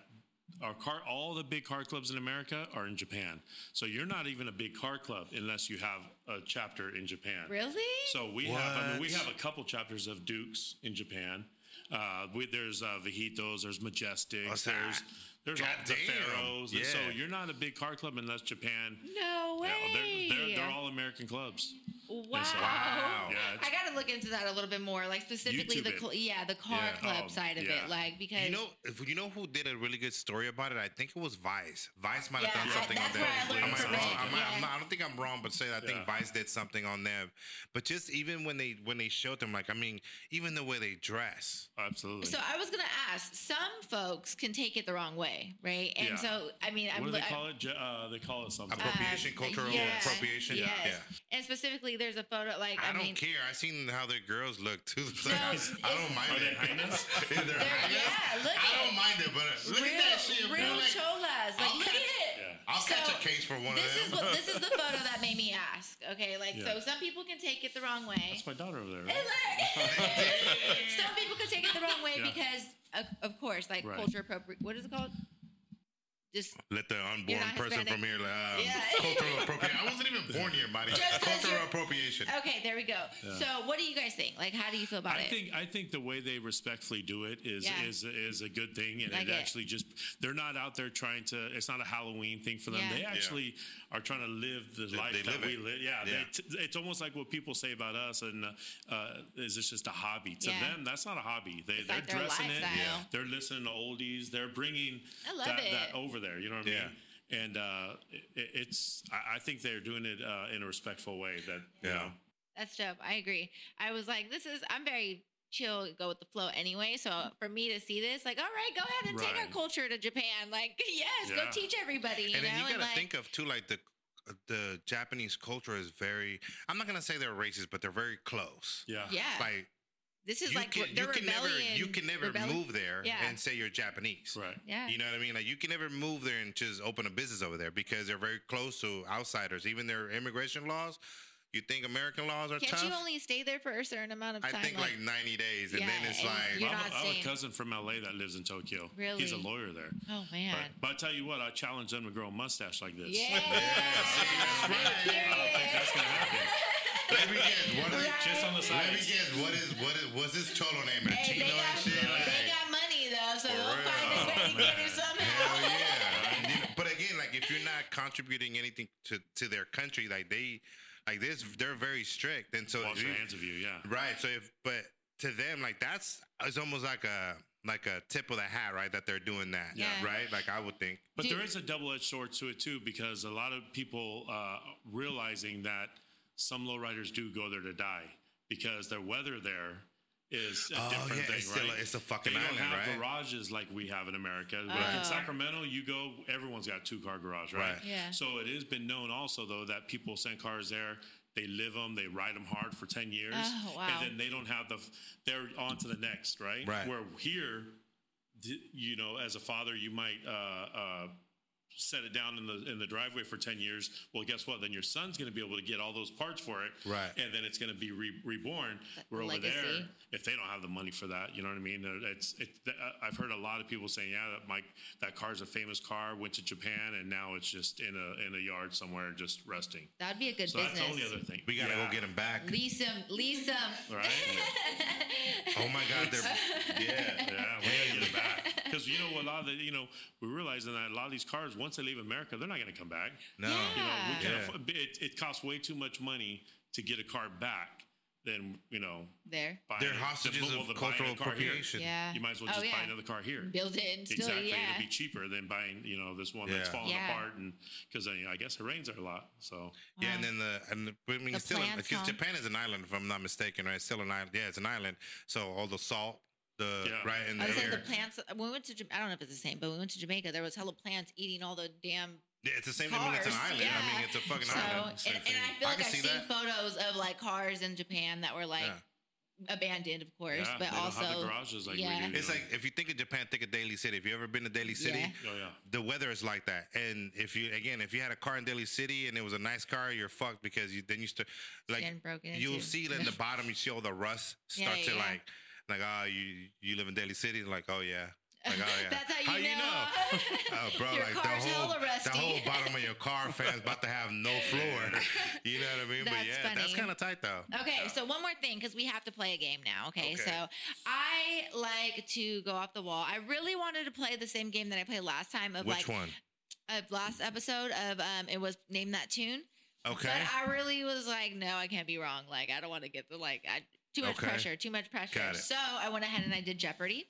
our car, all the big car clubs in America are in Japan. So you're not even a big car club unless you have a chapter in Japan. really? So we have, I mean, we have a couple chapters of Dukes in Japan. Uh, we, there's uh, Viejitos, there's Majestics, What's that? there's there's all the Pharaohs. And So you're not a big car club unless Japan. no way. Yeah, they're, they're, they're all American clubs. Wow. so- Wow. Yeah, I got to look into that a little bit more, like specifically YouTube the cl- yeah the car Yeah. club Oh, side of yeah. it, like because You know, if you know who did a really good story about it, I think it was Vice. Vice might have Yeah, done something on that's there. where I learned Am I from wrong? I'm not- I'm not- I don't think I'm wrong, but say I think Yeah. Vice did something on them. But just even when they when they showed them, like I mean, even the way they dress. Absolutely. So I was gonna ask. Some folks can take it the wrong way, right? And Yeah. so I mean, I'm what do they I- call it? Uh, they call it something. Appropriation, uh, cultural yes, appropriation. Yes. Yeah. And specifically, there's a photo like I, I, don't mean, care. I seen how their girls look too. It's No, like, I, I don't mind Are it. Yeah, they're They're- yeah, look I don't mind it, but uh, look real, at that shit. real bro. Like, cholas. Like, I'll look catch- at it. Yeah. I'll catch a case for one This of is them. what this is the photo that made me ask. Okay, like Yeah. so some people can take it the wrong way. That's my daughter over there. Right? like, some people can take it the wrong way Yeah. because, of, of course, like Right. culture appropriate. What is it called? Just Let the You're unborn person Hispanic. from here, um, Yeah. cultural appropriation. I wasn't even born here, buddy. Cultural appropriation. okay. There we go. So, what do you guys think? Like, how do you feel about I it? think I think the way they respectfully do it is Yeah. is is a good thing, and Like it, it. actually just they're not out there trying to. It's not a Halloween thing for them. Yeah. They Yeah. actually are trying to live the They- life they that live we it. live. Yeah, Yeah. they- t- it's almost like what people say about us, and uh, uh, is this just a hobby? To Yeah. them, that's not a hobby. They It's they're like dressing it. lifestyle. They're listening to oldies. They're bringing I love that, it. that over there. You know what I Yeah. mean? And uh, it, it's I, I think they're doing it uh, in a respectful way. That you Yeah. know, That's dope. I agree. I was like, this is. I'm very chill, go with the flow anyway. So for me to see this, like, all right, go ahead and take our culture to Japan. Like, yes, go teach everybody. You and then you got to like, think of too, like the the Japanese culture is very. I'm not gonna say they're racist, but they're very close. yeah, yeah, Like this is you like can, you can never rebellion. you can never rebellion- move there Yeah. and say you're Japanese. right. Yeah, You know what I mean? Like you can never move there and just open a business over there because they're very close to outsiders. Even their immigration laws, you think American laws are Can't tough. you only stay there for a certain amount of time? I think like, 90 days, and then it's and like you're I have, a, I have a cousin from LA that lives in Tokyo. Really? He's a lawyer there. oh man. But, but I tell you what, I challenge them to grow a mustache like this. Yeah. I don't think that's gonna happen. Let me guess. What is Right. Just on the Let me guess. What is what is what's his total name? Hey, Chino they and got, shit. they got money though, so they'll find a way to get it somehow. Hell yeah. You know, but again, like if you're not contributing anything to to their country, like they like this, they're very strict, and so Wash you- hands of you, yeah. right. So if but to them, like that's it's almost like a like a tip of the hat, right? That they're doing that, Yeah. right? Like I would think. But there is a double-edged sword to it too, because a lot of people uh, realizing that some lowriders do go there to die because their weather there is a Oh, different yeah, thing, it's right? a- it's a fucking they don't have right? garages like we have in America. Like in Sacramento, you go, everyone's got a two-car garage, right? Right. Yeah. So it has been known also though that people send cars there. They live them, they ride them hard for ten years, Oh, wow. and then they don't have the. They're on to the next, right? Right. Where here, you know, as a father, you might uh, uh, set it down in the in the driveway for ten years. Well, guess what? Then your son's going to be able to get all those parts for it, Right. And then it's going to be re- reborn. Where over legacy. there, if they don't have the money for that, you know what I mean? Uh, It's it, I've heard a lot of people saying, yeah, that my that car's a famous car, went to Japan, and now it's just in a in a yard somewhere, just resting. That'd be a good So business. that's the only other thing. We gotta Yeah. go get him back. Lease them, lease them. Right? Oh my God, they're yeah. Yeah, we gotta get it back. Because you know, a lot of the, you know, we're realizing that a lot of these cars, once they leave America, they're not going to come back. No. You know, we Yeah. can Yeah. afford, it, it costs way too much money to get a car back than you know. There. Buying They're it- hostages well, of the cultural a here. appropriation. Yeah. You might as well Oh, just buy another car here. Build it and still, Exactly, yeah. it'll be cheaper than buying you know this one that's falling Yeah. apart, and because uh, I guess it rains there a lot. So Yeah, and then the and the, I mean, The still because? Japan is an island, if I'm not mistaken, right? It's still an island. Yeah, it's an island. So all the salt, the Yeah. right in I the was saying the plants. When we went to, I don't know if it's the same, but we went to Jamaica. There was hella plants eating all the damn. Yeah, it's the same thing when it's an cars, island. I mean, it's a fucking So, island. and, and. I feel I like can I've see seen that. photos of like cars in Japan that were like Yeah. abandoned, of course, yeah, but they don't also have the garages like yeah. do. It's know. like if you think of Japan, think of Daly City. If you ever been to Daly City, Yeah. oh yeah. the weather is like that. And if you again, if you had a car in Daly City and it was a nice car, you're fucked because you then you start like broken you'll into. see in the bottom. You see all the rust Yeah, start to yeah. like like oh you you live in Daly City like oh yeah like oh yeah That's how you know. Oh, bro, Your like the whole the whole bottom of your car fan's about to have no floor. You know what I mean? but That's yeah, that's kind of tight though. Okay, so one more thing because we have to play a game now. Okay, Okay. so I like to go off the wall. I really wanted to play the same game that I played last time of Which like one? of last episode of um it was name that tune. Okay. But I really was like, no, I can't be wrong. Like I don't want to get the like I, too much Okay. pressure, too much pressure. So I went ahead and I did Jeopardy.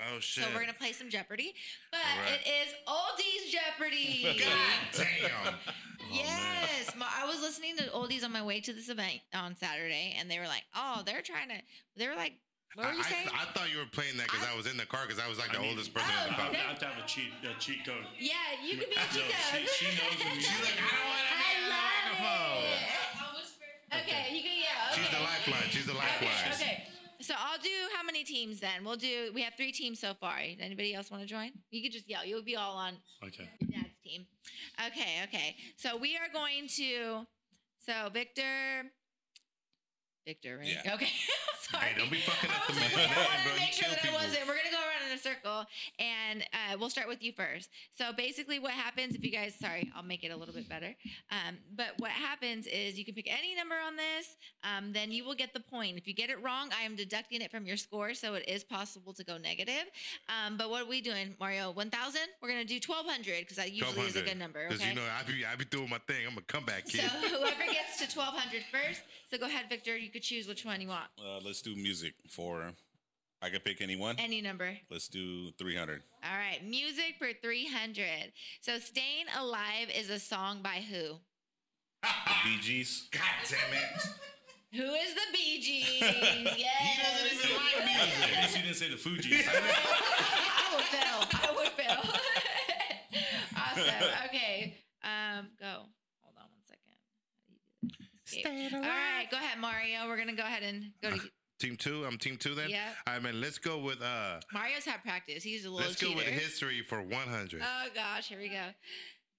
Oh shit. So we're gonna play some Jeopardy, but All right. it is oldies Jeopardy. God damn. Oh, yes, my, I was listening to oldies on my way to this event on Saturday, and they were like, "Oh, they're trying to." They were like, "What were I, you saying?" I, I thought you were playing that because I, was in the car because I was like the I mean- oldest person Oh, in the car. I have to have a cheat a cheat code. yeah, you could be a cheat she, code. she knows when She's like, I don't want to be on the love microphone. it. Okay, you can yeah. Okay. She's the lifeline. She's the lifeline. Okay, okay. So I'll do how many teams then? We'll do. We have three teams so far. Anybody else want to join? You could just yell. You'll be all on Okay. your dad's team. Okay, okay. So we are going to. So Victor. Victor, right? Yeah. Okay. Sorry. Hey, don't be fucking up I the was like, man's I wanted bro. to You make sure kill that I people. wasn't. We're gonna go around in a circle, and uh, we'll start with you first. So basically, what happens if you guys? Sorry, I'll make it a little bit better. Um, but what happens is you can pick any number on this. Um, then you will get the point. If you get it wrong, I am deducting it from your score, so it is possible to go negative. Um, but what are we doing, Mario? One thousand? We're gonna do twelve hundred because that usually is a good number. Because Okay. you know I be I be doing my thing. I'm a comeback kid. so kid. whoever gets to 1200 first. So go ahead, Victor. You could choose which one you want. Uh, let's do music for. I can pick any one. Any number. Let's do 300. All right, music for 300. So, Staying Alive is a song by who? The Bee Gees. God damn it. Who is the Bee Gees? Yes. He doesn't even like At music. least you didn't say the Fugees. I would fail. I would fail. awesome. Okay. Um, go. Hold on one second. Escape. All right, go ahead, Mario. We're gonna go ahead and go to Team two. I'm team two then. Yeah. All right, man. Let's go with uh. Mario's had practice. He's a little Let's go with history for 100. Oh gosh, here we go.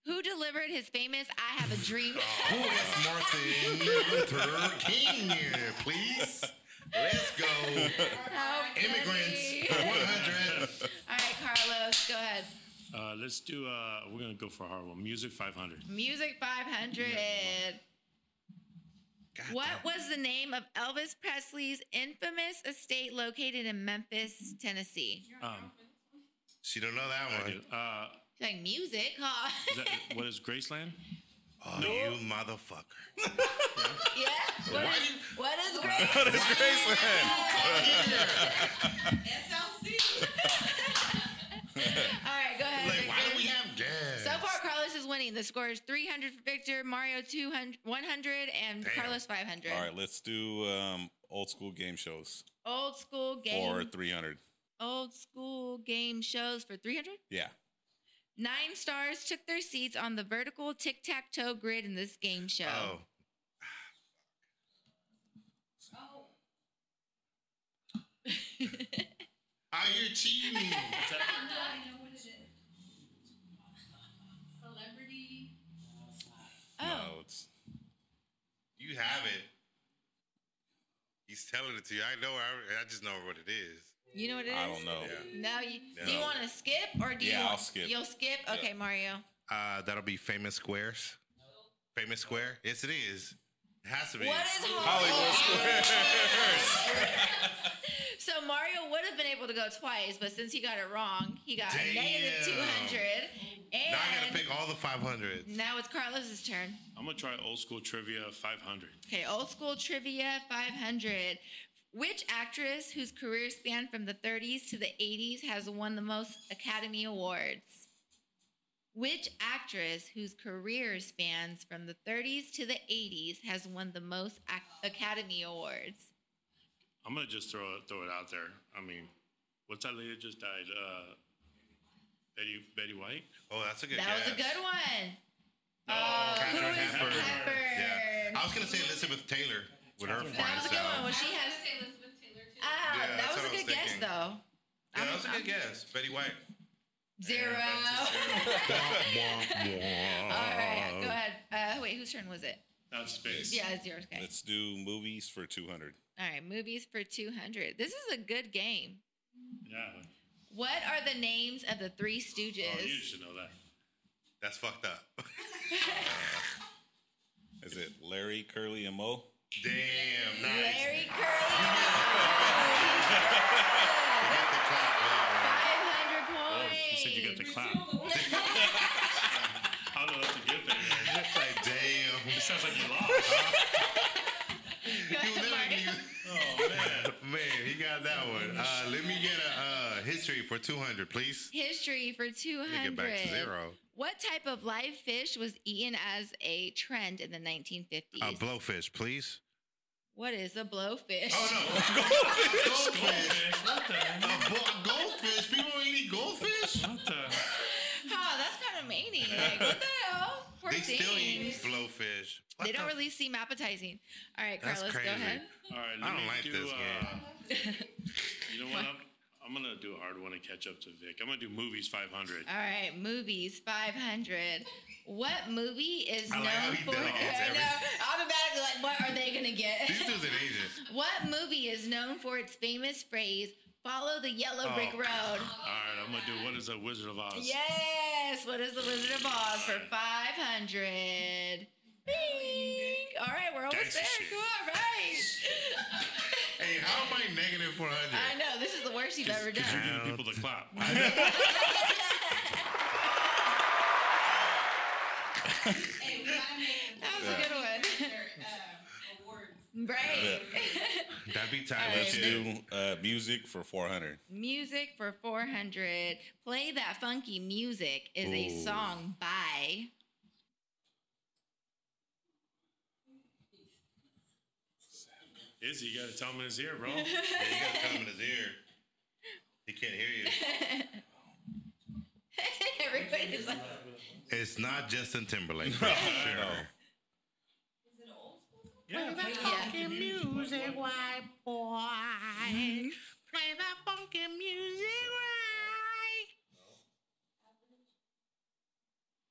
Who delivered his famous "I Have a Dream"? Who is Martin Luther King? Please, let's go. How Immigrants funny. for 100. All right, Carlos, go ahead. Uh, let's do. Uh, we're gonna go for a hard. Music 500. Music 500. God What damn. was the name of Elvis Presley's infamous estate located in Memphis, Tennessee? Um, She don't know that one. Uh, Like music, huh? is that, what is Graceland? Oh, you motherfucker. yeah. What Why is, you- what is Graceland? What is Graceland? All right, go ahead. Like, why Victor. do we have gas? So far, Carlos is winning. The score is 300 for Victor, Mario 200, 100, and Damn. Carlos 500. All right, let's do um, old school game shows Old school game. for 300. Old school game shows for 300. Yeah. Nine stars took their seats on the vertical tic tac toe grid in this game show. Oh. Are you cheating? Oh. No, it's you have it. He's telling it to you. I know. I, I just know what it is. You know what it is? I don't know. Yeah. No, you, do you want to skip or do you? Yeah, want, I'll skip. You'll skip. Yeah. Okay, Mario. Uh, that'll be famous squares. Famous square. Yes, it is. It has to be. What is Hollywood Squares. So Mario would have been able to go twice, but since he got it wrong, he got a negative Damn. 200. Now I gotta pick all the 500s. now it's Carlos's turn. I'm gonna try old school trivia 500. Okay, old school trivia 500. Which actress whose career spanned from the 30s to the 80s has won the most Academy Awards? Which actress whose career spans from the 30s to the 80s has won the most ac- Academy Awards? I'm gonna just throw it throw it out there. I mean, what's that lady that just died? Uh, Betty Betty White. Oh, that's a good That was a good one. Oh, Uh, Katharine who is Hepburn. Hepburn? Yeah. I was gonna say Elizabeth Taylor with her That fine That was a good self. one. Well, she has. Ah, Yeah, that that's was a a I was good guess, though. Yeah, I'm- that was a good I'm- guess. Betty White. Zero. All right, go ahead. Uh, wait, whose turn was it? That's space. Yeah, it's yours. Okay. Let's do movies for 200. All right, movies for 200. This is a good game. Yeah. What are the names of the Three Stooges? Oh, you should know that. That's fucked up. Is it Larry, Curly, and Moe? Damn, nice. Larry Curly. You got the clap for that 500 Oh, points. you said you got the clap. I don't know if to get there. It's like, damn. It sounds like you lost. Go You ahead, literally, Mario. Oh man. Man, he got that one. Uh, let me get a uh, history for 200, please. History for Let 200. me get back to zero. What type of live fish was eaten as a trend in the 1950s? A blowfish, please. what is a blowfish? Oh no, goldfish. What the? A bo- goldfish. People don't eat goldfish. What the? Huh, that's kind of meaty. Like, what the hell? Poor They still eat blowfish. What They don't the really seem appetizing. All right, That's Carlos, go crazy. ahead. All right. I don't me like do, this uh, You know what? I'm, I'm gonna do a hard one to catch up to Vic. I'm gonna do movies 500. All right, movies 500. What movie is I known like for? delegates I know. Automatically, like, what are they gonna get? These dudes an agent. what movie is known for its famous phrase "Follow the yellow brick Oh. road"? All right. I'm gonna do what is a Wizard of Oz? Yes. What is the Wizard of Oz for 500? Bing. All right, we're almost Gangsta there. shit. Cool. All right. Hey, how am I negative 400? I know this is the worst you've ever Because you're giving people the clap. That was a good one. Right. That'd be tight. All right, Let's do uh, music for 400. music for 400. Play That Funky Music is a song by. Izzy, you got a tell him in his ear, bro. Yeah, you gotta tell him in his ear. He can't hear you. Everybody's like, It's not Justin Timberlake. For sure. Yeah. yeah. music, white boy. Play that funky music right. Mm-hmm.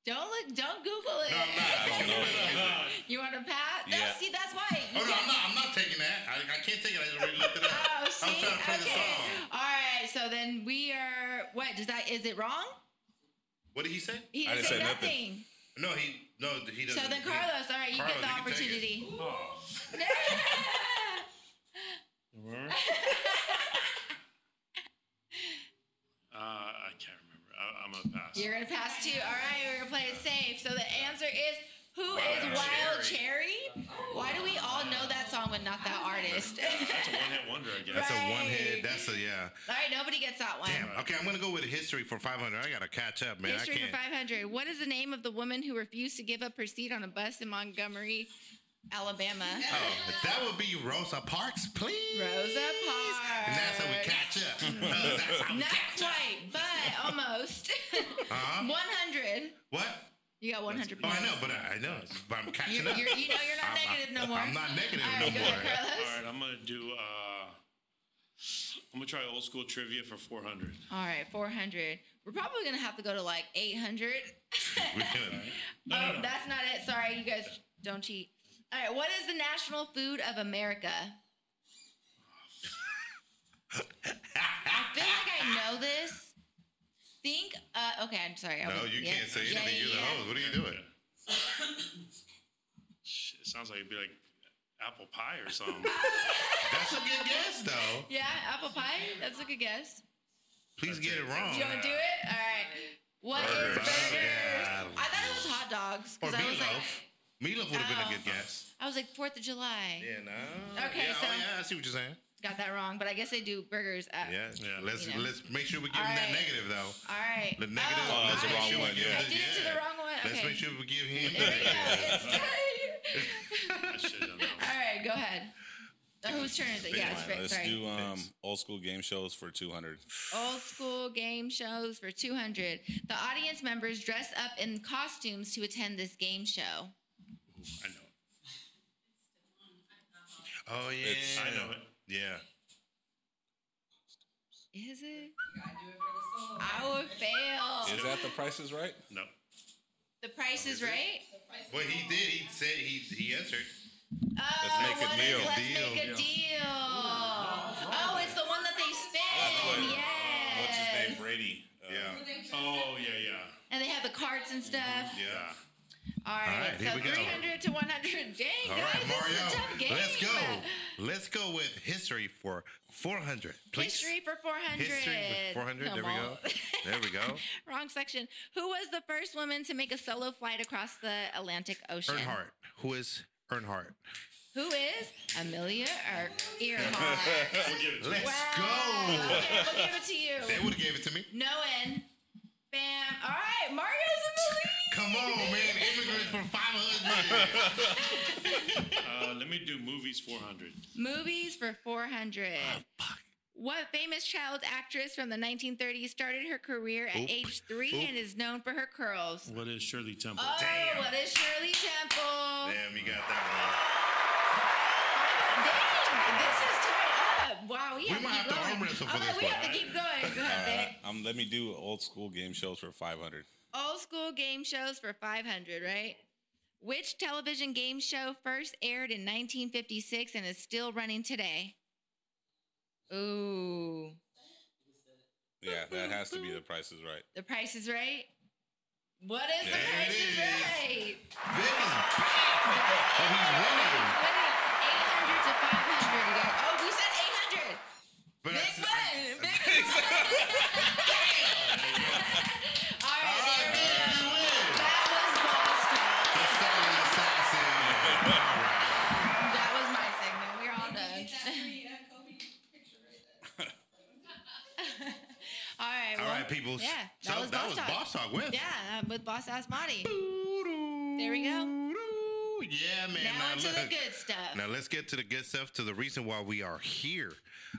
Don't look. Don't Google it. No, I'm not. I don't know. You want to pass? Yeah. That's, see, that's why. Oh no, I'm not. I'm not taking that. I, I can't take it. I just already looked it up. Oh, I was see? trying to play the okay. song. All right. So then we are. What does that? Is it wrong? What did he say? He I didn't, didn't say say nothing. Nothing. No, he no he doesn't. So then, he- Carlos, all right, you Carlos, get the you can opportunity. Uh, I can't remember. I, I'm gonna pass. You're gonna pass too. All right, we're gonna play it safe. So the answer is who is Wild Cherry? Why do we all know that song but not that artist? That's a one-hit wonder, I guess. That's a one hit. That's a yeah. all right, nobody gets that one. Damn. Okay, I'm gonna go with history for 500. I gotta catch up, man. History I for can't. 500. What is the name of the woman who refused to give up her seat on a bus in Montgomery, Alabama? Oh, that would be Rosa Parks, please. Rosa Parks. And that's how we catch up. Uh, that's how we Not catch up. quite, but almost. Uh-huh. 100. What? You got 100 Oh, I know, but I, I know. But I'm catching You're, up. you're, you know you're not I'm- negative no more. I'm not negative All no more. ahead, All right, I'm gonna do. Uh, I'm gonna try old school trivia for 400. All right, 400. We're probably going to have to go to like 800. We're No, oh, no, no. that's not it. Sorry, you guys don't cheat. All right, what is the national food of America? I feel like I know this. Think, uh, okay, I'm sorry. I no, was- you yeah, can't say yeah, anything. You're the yeah. host. What are you doing? Shit, It sounds like it'd be like apple pie or something. That's a good guess, though. Yeah, apple pie. That's a good guess. Please get it wrong. You want to do it? All right. What is Burgers. burgers? Yeah. I thought it was hot dogs. Or 'cause I was like, meatloaf. Meatloaf would have been a Oh. good guess. I was like Fourth of July. Yeah, no. Okay, yeah, so- oh, yeah, I see what you're saying. Got that wrong, but I guess they do burgers. At, Yeah, Yeah. Let's You know. let's make sure we give All him that negative though. All right. The negative. Oh, that's the let's I make wrong sure one, yeah. I the- did it to the wrong one. Let's make sure we give him the There we go. negative. It's I should have known. All right, go ahead. Uh, whose turn is it? Yeah, it's Alright, Rick. let's Sorry. do um, old school game shows for 200. Old school game shows for 200. The audience members dress up in costumes to attend this game show. I know it. Oh yeah. It's- I know it. Yeah. Is it? I would fail. Is that the prices right? No. The price is right? Well, he did. He said he he answered. Oh, let's make a what is deal. Let's Deal. make a deal. Oh, it's the one that they spin. what- Yes. What's his name? Brady. Uh, Yeah. Oh yeah, yeah. And they have the carts and stuff. Yeah. All right, right, here so we go. 300 to 100. Dang, All guys, right, this is a Mario. tough game. Let's go. Let's go with history for 400. Please. History for 400. History for 400. There we go. There we go. Wrong section. Who was the first woman to make a solo flight across the Atlantic Ocean? Earnhardt. Who is Earnhardt? Who is Amelia er-, or Earhart? We'll give it to Let's wow. go. Okay, we'll give it to you. They would have gave it to me. No in. Bam. All right, Mario's in the lead. Come on, man. Immigrants for 500. Uh, let me do movies 400. Movies for 400. fuck. What famous child actress from the 1930s started her career at Oop. age three Oop. and is known for her curls? What is Shirley Temple? Oh, Damn. what is Shirley Temple? Damn, you got that Dang, this is tied up. Wow, we, have might to have keep to going. arm wrestle for Oh, this we one. have to keep going. Go ahead, right, um, let me do old school game shows for 500. Old school game shows for 500, right? Which television game show first aired in 1956 and is still running today? Ooh, Yeah, that has to be the prices right. The Price is Right. What is There The Price it is is. Right? one. Vic is back. Oh, he's winning. Winning 800 to 500. You guys. Oh, we said 800. But Big I- one. Big one. All right, All right, there we man, go. you win. That was Boston. The silent assassin. All right. That was my segment. We're all done. All right. Well, people. Yeah, So that was that Boss was Talk. Boss Talk with. Yeah, uh, with Boss Ass Marty. There we go. Yeah, man. Now into the good stuff. Now let's get to the good stuff, to the reason why we are here.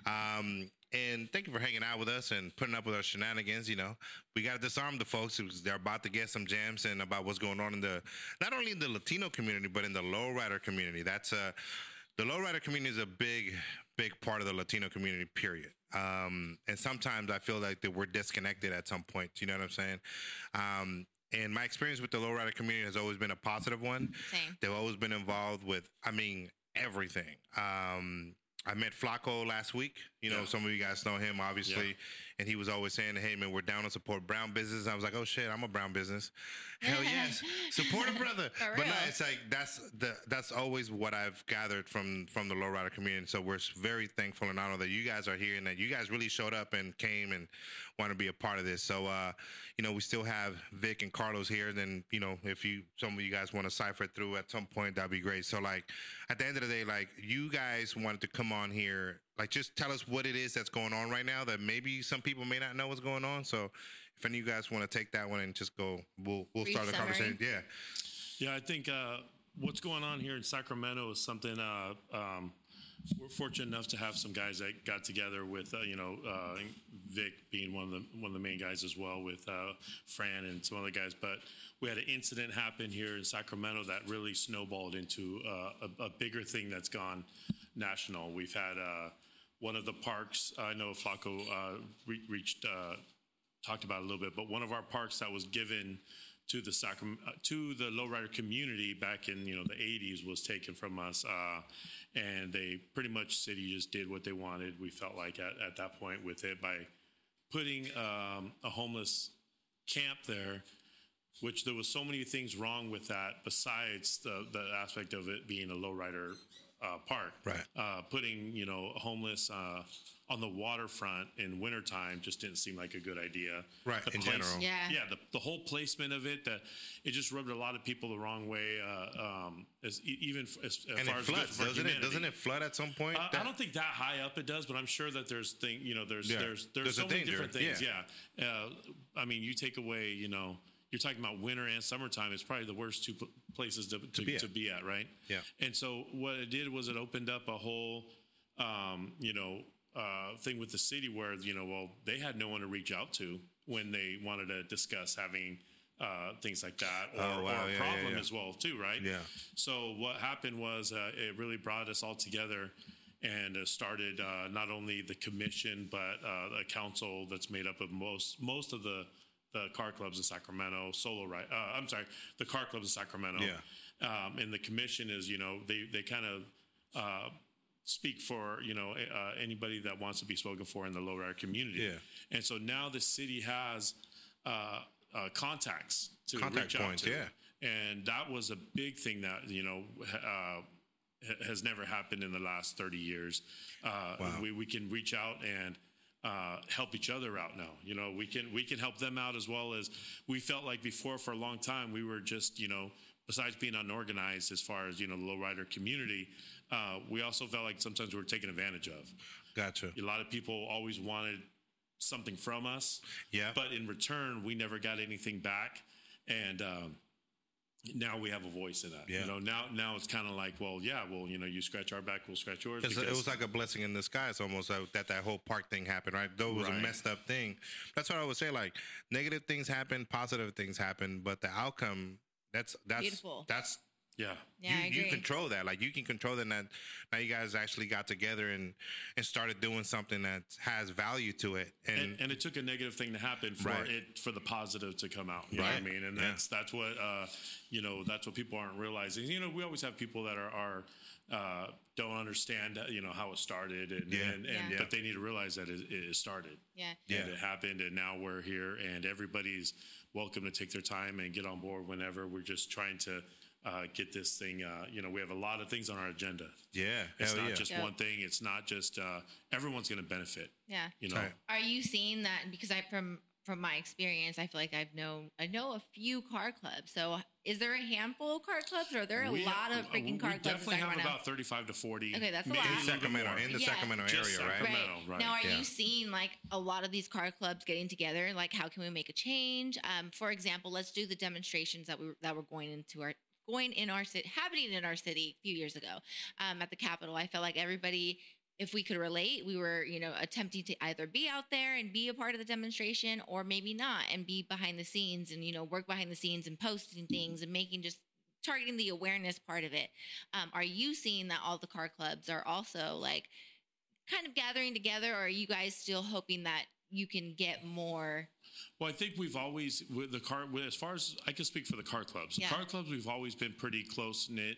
Um, and thank you for hanging out with us and putting up with our shenanigans. You know, we got to disarm the folks they're about to get some jams and about what's going on in the not only in the Latino community but in the lowrider community. That's uh the lowrider community is a big, big part of the Latino community. Period. Um, and sometimes I feel like that we're disconnected at some point. You know what I'm saying? Um, and my experience with the lowrider community has always been a positive one. Same. They've always been involved with, I mean, everything. Um, I met Flaco last week. You know, Yeah. some of you guys know him, obviously, and he was always saying, "Hey, man, we're down to support brown business." I was like, "Oh shit, I'm a brown business." Hell yes, support a brother. But no, it's like that's the that's always what I've gathered from from the lowrider community. So we're very thankful and honored that you guys are here and that you guys really showed up and came and want to be a part of this. So, uh, you know, we still have Vic and Carlos here. Then, you know, if you some of you guys want to cipher through at some point, that'd be great. So, like, at the end of the day, like, you guys wanted to come on here, like, just tell us what it is that's going on right now that maybe some people may not know what's going on. So, if any of you guys want to take that one and just go, we'll we'll Brief start the summary. conversation. Yeah, Yeah, I think uh, what's going on here in Sacramento is something. Uh, um, we're fortunate enough to have some guys that got together with, uh, you know, uh, Vic being one of the one of the main guys as well, with uh, Fran and some other guys. But we had an incident happen here in Sacramento that really snowballed into uh, a, a bigger thing that's gone national. We've had uh, one of the parks. I know Flaco uh, re- reached. Uh, talked about a little bit, but one of our parks that was given to the Sacram- uh, to the lowrider community back in you know the 80s was taken from us, uh, and they pretty much city just did what they wanted. We felt like at, at that point with it by putting um, a homeless camp there, which there was so many things wrong with that besides the the aspect of it being a lowrider uh, park. Right. Uh, putting you know homeless. Uh, on the waterfront in wintertime just didn't seem like a good idea. Right, The in place- general. Yeah. Yeah, the, the whole placement of it, that it just rubbed a lot of people the wrong way. Uh, um, as, e- even as, as and far it as good floods, for doesn't it? Doesn't it flood at some point? Uh, That- I don't think that high up it does, but I'm sure that there's thing. You know, there's Yeah. there's there's, There's a so many danger, different things. yeah. Yeah. Uh, I mean, you take away. You know, you're talking about winter and summertime. It's probably the worst two places to to, be to, at. be at, right? Yeah. And so what it did was it opened up a whole, um, you know, uh, thing with the city where you know, well, they had no one to reach out to when they wanted to discuss having. Uh, things like that, or, Oh, wow. or a Yeah, yeah, problem yeah. as well, too, right? Yeah. So what happened was uh, it really brought us all together and uh, started uh, not only the commission but uh, a council that's made up of most most of the the car clubs in Sacramento, solo right. Uh, I'm sorry, the car clubs in Sacramento. Yeah. Um, and the commission is you know they they kind of. Uh, speak for you know uh, anybody that wants to be spoken for in the lowrider community Yeah. and so now the city has uh, uh, contacts to Contact reach points, out to yeah. and that was a big thing that you know uh, has never happened in the last 30 years uh, Wow. we, we can reach out and uh, help each other out now you know we can we can help them out as well as we felt like before for a long time we were just you know besides being unorganized as far as you know the lowrider community uh, we also felt like sometimes we were taken advantage of Gotcha. a lot of people always wanted something from us Yeah. but in return we never got anything back and um, now we have a voice in that Yeah. you know now now it's kind of like well yeah well you know you scratch our back we'll scratch yours It's- it was like a blessing in disguise almost uh, that that whole park thing happened, right? Though it was a messed up thing. That's what I would say. Like negative things happen, positive things happen, but the outcome that's that's Beautiful. that's yeah Yeah, I you, you control that. Like you can control that. And that now you guys actually got together and and started doing something that has value to it. And, and, and it took a negative thing to happen for Right. it for the positive to come out. You know what I mean? And Yeah. that's that's what uh, you know. That's what people aren't realizing. You know, we always have people that are are uh, don't understand uh, you know how it started, and Yeah. and, and Yeah. but they need to realize that it, it started. Yeah. Yeah. And it happened, and now we're here, and everybody's welcome to take their time and get on board whenever. We're just trying to. Uh, get this thing, uh, you know, we have a lot of things on our agenda. yeah, It's hell not yeah. just Yeah. one thing. It's not just uh, everyone's going to benefit. Yeah. You know, Right. Are you seeing that? Because I from from my experience, I feel like I've known I know a few car clubs. So is there a handful of car clubs, or are there a We lot have- of freaking we car clubs? in definitely have about 35 to 40. Okay, that's a maybe lot. in Sacramento, in the Yeah. Sacramento area, right? Sacramento. Right. right. Now, are Yeah. you seeing like a lot of these car clubs getting together? Like, how can we make a change? Um, for example, let's do the demonstrations that we were, that were going into our going in our city, happening in our city a few years ago um, at the Capitol. I felt like everybody. If we could relate, we were, you know, attempting to either be out there and be a part of the demonstration, or maybe not, and be behind the scenes and you know work behind the scenes and posting things and making just targeting the awareness part of it. Um, are you seeing that all the car clubs are also like kind of gathering together, or are you guys still hoping that you can get more Well, I think we've always with the car. As far as I can speak for the car clubs, Yeah. car clubs we've always been pretty close knit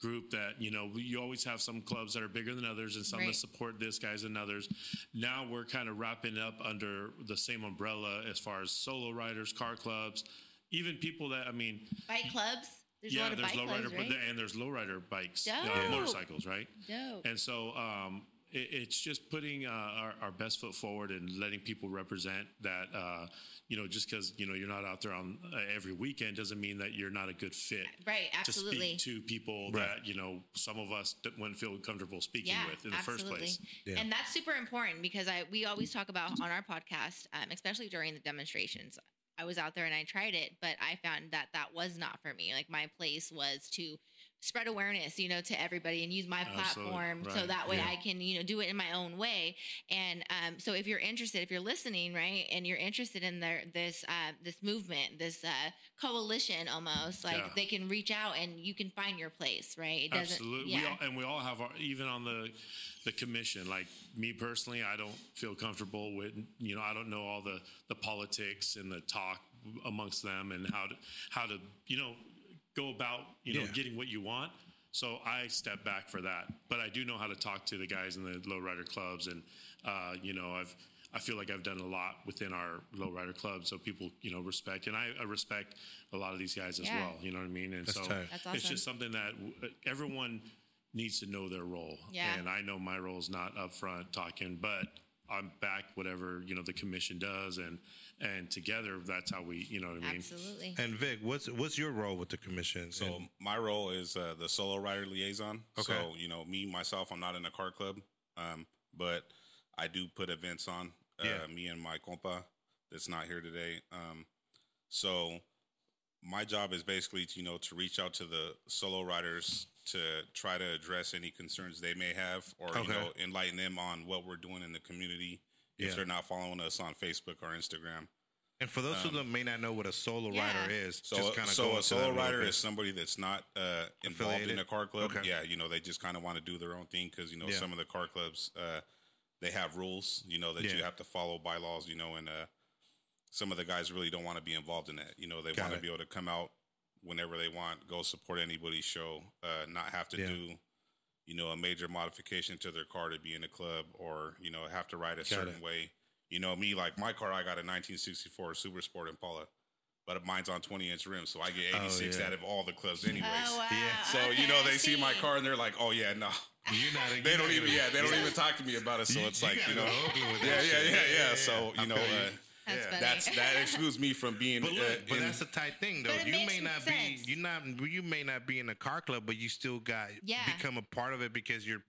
group. That you know, you always have some clubs that are bigger than others, and some Right. that support this guys than others. Now we're kind of wrapping up under the same umbrella as far as solo riders, car clubs, even people that I mean, Bike clubs. There's yeah, there's bike lowrider, right? and there's lowrider bikes, uh, motorcycles, right? Dope. And so um, it's just putting uh, our, our best foot forward and letting people represent that. Uh, you know, just because you know you're not out there on uh, every weekend doesn't mean that you're not a good fit Right, to absolutely. speak to people Right. that you know some of us that wouldn't feel comfortable speaking yeah, with in the absolutely. first place. Yeah. And that's super important because I we always talk about on our podcast, um, especially during the demonstrations. I was out there and I tried it, but I found that that was not for me. Like my place was to spread awareness, you know, to everybody and use my Absolutely, platform so that way yeah. I can, you know, do it in my own way. And um, so if you're interested, if you're listening, right, and you're interested in their this uh, this movement, this uh, coalition almost, like Yeah. they can reach out and you can find your place, right? It doesn't, Absolutely, yeah. we all, and we all have our even on the the commission. Like me personally, I don't feel comfortable with you know I don't know all the the politics and the talk amongst them and how to how to you know go about you know Yeah. getting what you want. So I step back for that, but I do know how to talk to the guys in the lowrider clubs, and uh, you know I've. I feel like I've done a lot within our lowrider club, so people, you know, respect, and I, I respect a lot of these guys as Yeah. well. You know what I mean? And That's so tight. That's it's just something that everyone needs to know their role. Yeah. And I know my role is not up front talking, but I'm back whatever, you know, the commission does and and together that's how we, you know what I mean? Absolutely. And Vic, what's what's your role with the commission? So And- my role is uh, the solo rider liaison. Okay. So you know, me myself, I'm not in a car club, um, but I do put events on. Uh, Yeah. Me and my compa that's not here today. Um, so my job is basically to you know to reach out to the solo riders to try to address any concerns they may have, or Okay. you know enlighten them on what we're doing in the community. If Yeah. they're not following us on Facebook or Instagram, and for those of them who may not know what a solo Yeah. rider is, So, just kind of go. so a solo rider is somebody that's not uh, involved in a car club. Okay. Yeah, you know, they just kind of want to do their own thing because you know Yeah. some of the car clubs uh, they have rules. You know that Yeah. you have to follow bylaws. You know, and uh, some of the guys really don't want to be involved in that. You know, they want to be able to come out whenever they want, go support anybody's show, uh, not have to Yeah. do. You know, a major modification to their car to be in a club, or you know, have to ride a Got certain it. way. You know, me like my car, I got a 1964 Super Sport Impala, but mine's on 20 inch rims, so I get Oh, 86 yeah. out of all the clubs, anyways. Oh, wow. Yeah. So Okay, you know, they see my car and they're like, "Oh yeah, no." You're not, They you're don't not even, gonna- yeah, they don't yeah. even talk to me about it. So it's like, you know, go yeah, yeah, yeah, yeah. So I you know, feel uh, That's Yeah. funny. that's that excludes me from being. But look, uh, but in- that's a tight thing, though. You may not sense. be, you not, you may not be in a car club, but you still got Yeah. become a part of it because you're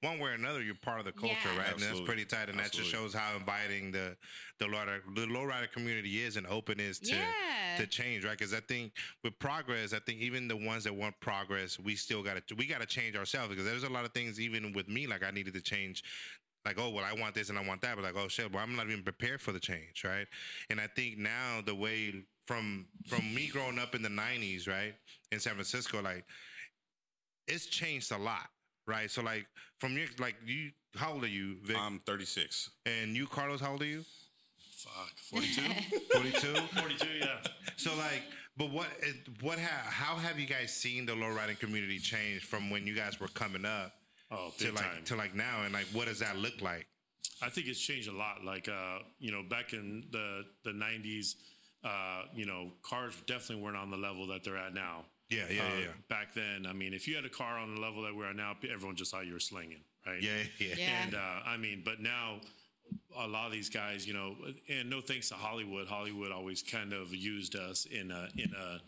one way or another. You're part of the culture, Yeah. right? And that's pretty tight, and that just shows how inviting the the lowrider the lowrider community is and open is to Yeah. to change, right? Because I think with progress, I think even the ones that want progress, we still got to we got to change ourselves because there's a lot of things even with me like I needed to change like, oh, well, I want this and I want that, but like, oh shit, well, I'm not even prepared for the change, right? And I think now the way from from me growing up in the '90s, right, in San Francisco, like, it's changed a lot, right? So like, from your like, you, how old are you, Vic? I'm 36. and you, Carlos, how old are you? Fuck, 42? 42. 42, yeah. So like, but what what ha- how have you guys seen the lowriding community change from when you guys were coming up Oh, to big like time. to like now, and like what does that look like? I think it's changed a lot. Like, uh, you know, back in the, the 90s, uh, you know, cars definitely weren't on the level that they're at now. Yeah, yeah, Uh, yeah, Back then, I mean, if you had a car on the level that we're at now, everyone just thought you were slinging, right? yeah, yeah, Yeah. And uh, I mean, but now a lot of these guys, you know, and no thanks to Hollywood. Hollywood always kind of used us in a in a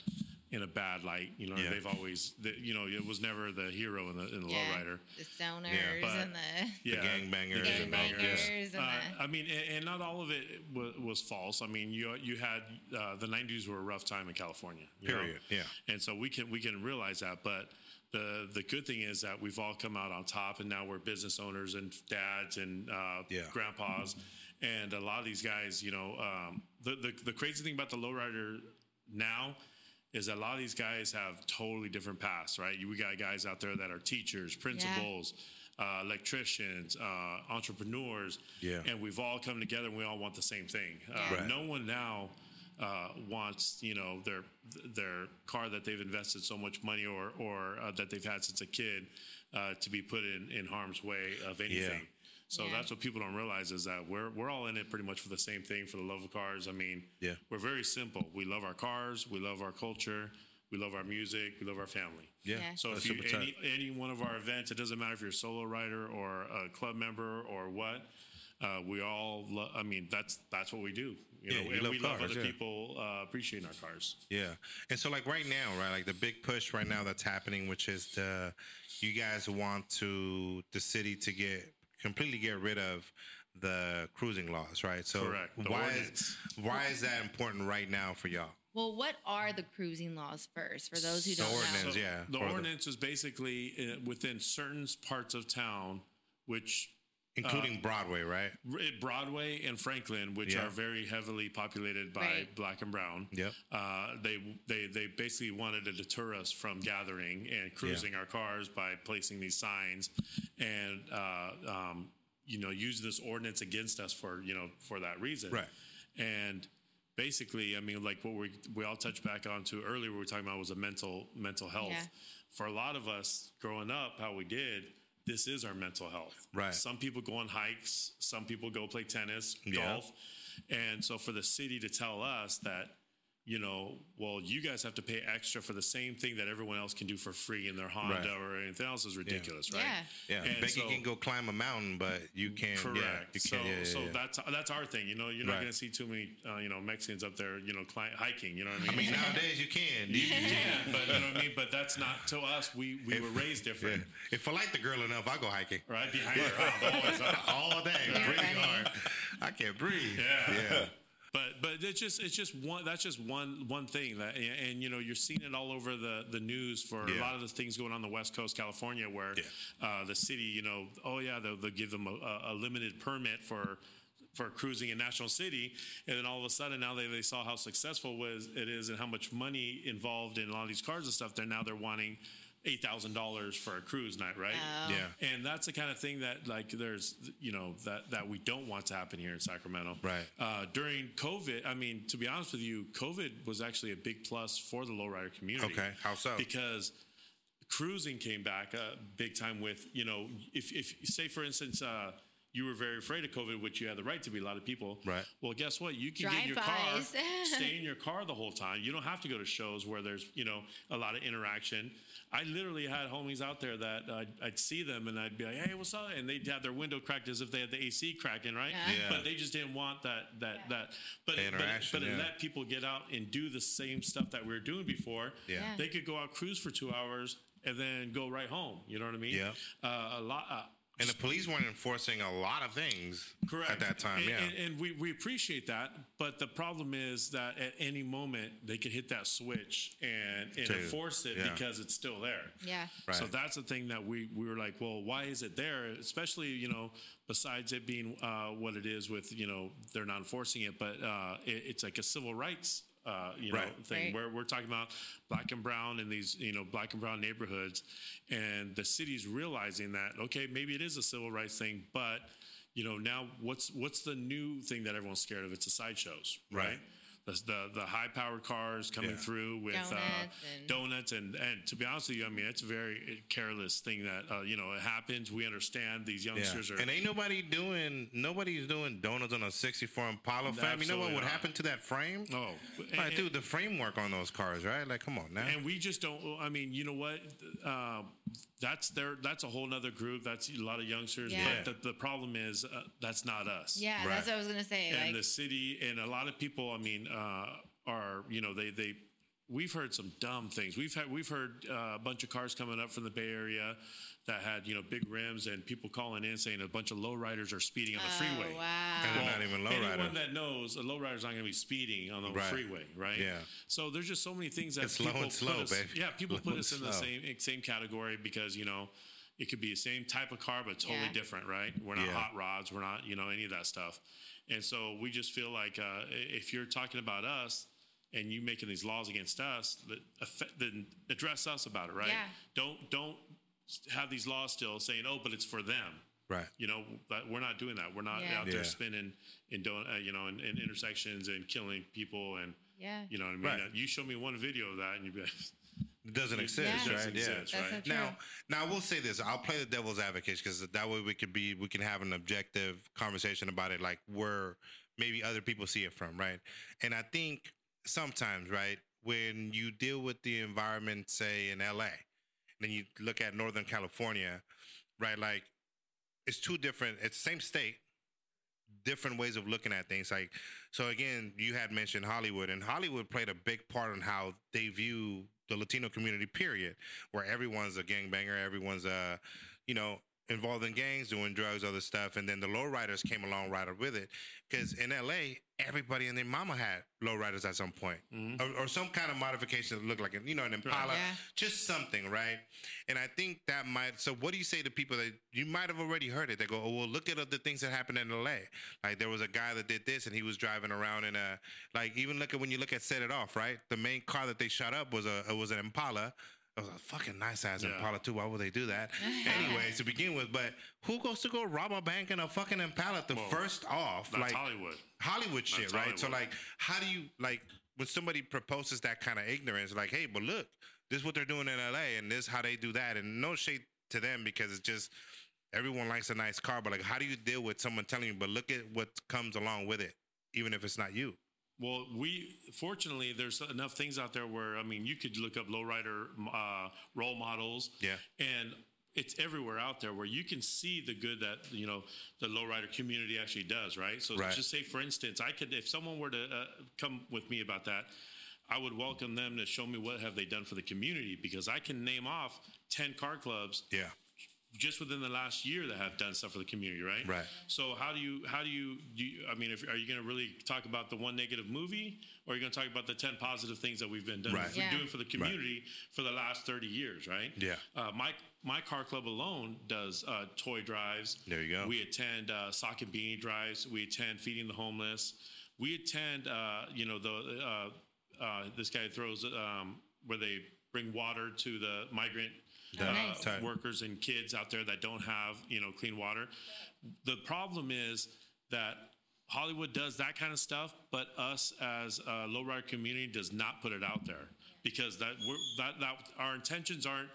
in a bad light. You know, Yeah. they've always, the, you know, it was never the hero in the in the yeah. lowrider. The stoners but- and the Yeah, gangbangers the and all that. gangbangers and uh, the I mean, and, and not all of it was, was false. I mean, you you had uh, the '90s were a rough time in California. you know? Period. Yeah. and so we can we can realize that. But the the good thing is that we've all come out on top, and now we're business owners and dads and uh, Yeah. grandpas, and a lot of these guys. You know, um, the, the the crazy thing about the lowrider now is that a lot of these guys have totally different paths, right? We got guys out there that are teachers, principals. uh, electricians, uh, entrepreneurs, Yeah. and we've all come together and we all want the same thing. Uh, Right. No one now uh, wants you know their their car that they've invested so much money or or uh, that they've had since a kid uh, to be put in in harm's way of anything. So Yeah. that's what people don't realize is that we're we're all in it pretty much for the same thing for the love of cars. I mean, Yeah. we're very simple. We love our cars, we love our culture, we love our music, we love our family. Yeah. Yeah. So That's if you super tight. any any one of our events, it doesn't matter if you're a solo rider or a club member or what. Uh, we all, lo- I mean, that's that's what we do. You Yeah, know, you and love we love other yeah. people uh, appreciating our cars. Yeah. And so like right now, right, like the big push right now that's happening, which is the you guys want to the city to get completely get rid of the cruising laws, right? So Correct. The why is why is that important right now for y'all? Well, what are the cruising laws first for those who don't ordinance. know? yeah, The for the- ordinance is basically uh, within certain parts of town, which Including Broadway, right? Broadway and Franklin, which Yeah. are very heavily populated by Right. black and brown. Yep. Uh, they they they basically wanted to deter us from gathering and cruising our cars by placing these signs, and uh, um, you know using this ordinance against us for you know for that reason. Right. And basically, I mean, like what we we all touched back onto earlier, we were talking about was a mental mental health. Yeah. For a lot of us growing up, how we did. This is our mental health. Right. Some people go on hikes. Some people go play tennis, Yeah. golf. And so for the city to tell us that, you know, well, you guys have to pay extra for the same thing that everyone else can do for free in their Honda Right. or anything else is ridiculous, right? Yeah. Yeah. And Becky so- can go climb a mountain, but you can't. Correct. Yeah, you so, can't. Yeah, yeah, so yeah. that's that's our thing. You know, you're not Right. going to see too many, uh, you know, Mexicans up there, you know, cli- hiking. You know what I mean? I mean, nowadays you can. You, can, but you know what I mean. But that's not to us. We we were raised yeah. different. If I like the girl enough, I go hiking. Right behind her, always up. all day, breathing hard. I can't breathe. Yeah. But but it's just it's just one that's just one one thing that and, and, you know you're seeing it all over the the news for Yeah. a lot of the things going on the West Coast, California, where Yeah. uh, the city you know oh yeah they'll, they'll give them a, a limited permit for for cruising in National City, and then all of a sudden now they, they saw how successful was it is and how much money involved in a lot of these cars and stuff. They're now they're wanting eight thousand dollars for a cruise night, right? Oh. Yeah. And that's the kind of thing that like there's you know that that we don't want to happen here in Sacramento. Right. Uh, during COVID, I mean, to be honest with you, COVID was actually a big plus for the lowrider community. Okay. How so? Because cruising came back uh, big time with you know if if say for instance. Uh, you were very afraid of COVID, which you had the right to be. A lot of people, Right. Well, guess what? You can get in your car, stay in your car the whole time. You don't have to go to shows where there's you know a lot of interaction. I literally had homies out there that I'd, I'd see them and I'd be like, "Hey, what's up?" And they'd have their window cracked as if they had the AC cracking, right? Yeah. Yeah. But they just didn't want that that that. But The it, but, it, interaction, but it let people get out and do the same stuff that we were doing before. Yeah. Yeah. They could go out cruise for two hours and then go right home. You know what I mean? Yeah. Uh, a lot. Uh, And the police weren't enforcing a lot of things Correct. at that time. And, yeah. and, and we, we appreciate that, but the problem is that at any moment they could hit that switch and, and To- enforce it yeah. because it's still there. Yeah. Right. So that's the thing that we, we were like, well, why is it there? Especially, you know, besides it being uh, what it is with, you know, they're not enforcing it, but uh, it, it's like a civil rights. Uh, you know, Right. thing Right. where we're talking about black and brown in these, you know, black and brown neighborhoods, and the city's realizing that okay, maybe it is a civil rights thing, but you know, now what's what's the new thing that everyone's scared of? It's the sideshows, right? Right. The, the the high powered cars coming Yeah. through with Donuts uh, and- donuts and and to be honest with you, I mean it's a very careless thing that uh, you know it happens. We understand these Yeah. youngsters are And ain't nobody doing nobody's doing donuts on a 64 Impala fam. You know what would not. happen to that frame? oh, Like, and, dude, the framework on those cars, right? Like, come on now. and we just don't. I mean, you know what? Uh, that's their. That's a whole nother group. That's a lot of youngsters. Yeah. But the, the problem is uh, that's not us. Yeah, Right. that's what I was gonna say. and like, the city and a lot of people i mean uh, are you know they they we've heard some dumb things we've had we've heard uh, a bunch of cars coming up from the bay area that had you know big rims and people calling in saying a bunch of lowriders are speeding on the oh, freeway wow. And they're not even lowrider. Anyone that knows a lowrider's not going to be speeding on the Right. freeway, right? Yeah. So there's just so many things that It's slow people and slow, put us, baby. Yeah, people Slow put us in and the same same category because you know it could be the same type of car but totally Yeah. different, right? We're not Yeah. hot rods, we're not you know any of that stuff, and so we just feel like uh, if you're talking about us. And you making these laws against us, that affect, then address us about it, right? Yeah. Don't don't have these laws still saying, "Oh, but it's for them." Right. You know, but we're not doing that. We're not Yeah. out there Yeah. spinning in, do- uh, you know, in, in intersections and killing people and Yeah. you know what I mean. Right. Uh, you show me one video of that, and you'd be like, It doesn't exist, Yeah. right? doesn't yeah. right? so. Now, now I will say this. I'll play the devil's advocate because that way we could be, we can have an objective conversation about it, like where maybe other people see it from, right? And I think sometimes, right, when you deal with the environment, say in LA, then you look at Northern California, right? Like it's two different. It's the same state, different ways of looking at things. Like so, again, you had mentioned Hollywood, and Hollywood played a big part in how they view the Latino community. Period, where everyone's a gangbanger, everyone's a, you know, involved in gangs, doing drugs, other stuff, and then the lowriders came along right up with it. Because in LA, everybody and their mama had lowriders at some point, Mhm. or, or some kind of modification that looked like, a, you know, an Impala, Yeah. just something, right? And I think that might. So, what do you say to people that you might have already heard it? They go, "Oh, well, look at the things that happened in LA. Like there was a guy that did this, and he was driving around in a like. Even look at when you look at Set It Off, right? The main car that they shot up was a it was an Impala. It was a fucking nice ass Yeah. Impala too. Why would they do that? Anyways, to begin with, but who goes to go rob a bank in a fucking Impala? The Well, first off, that's like Hollywood. Hollywood shit, That's right? So like, how do you like when somebody proposes that kind of ignorance? Like, hey, but look, this is what they're doing in LA, and this is how they do that, and no shade to them because it's just everyone likes a nice car, but like, how do you deal with someone telling you, but look at what comes along with it, even if it's not you? Well, we fortunately there's enough things out there where I mean you could look up lowrider uh, role models, Yeah. and it's everywhere out there where you can see the good that you know the lowrider community actually does, right? So Right. just say for instance, I could if someone were to uh, come with me about that, I would welcome them to show me what have they done for the community because I can name off ten car clubs Yeah. Just within the last year that have done stuff for the community, right? Right. So how do you how do you do? You, I mean, if, are you going to really talk about the one negative movie, or are you going to talk about the ten positive things that we've been done Right. Yeah. doing for the community for the last thirty years, right? Yeah. Uh, my my car club alone does uh, toy drives. There you go. We attend uh, sock and beanie drives. We attend feeding the homeless. We attend, uh, you know, the uh, uh, this guy throws um, where they bring water to the migrant Oh, uh, nice. Tight. workers and kids out there that don't have you know clean water. The problem is that Hollywood does that kind of stuff, but us as a lowrider community does not put it out there because that we're, that that our intentions aren't.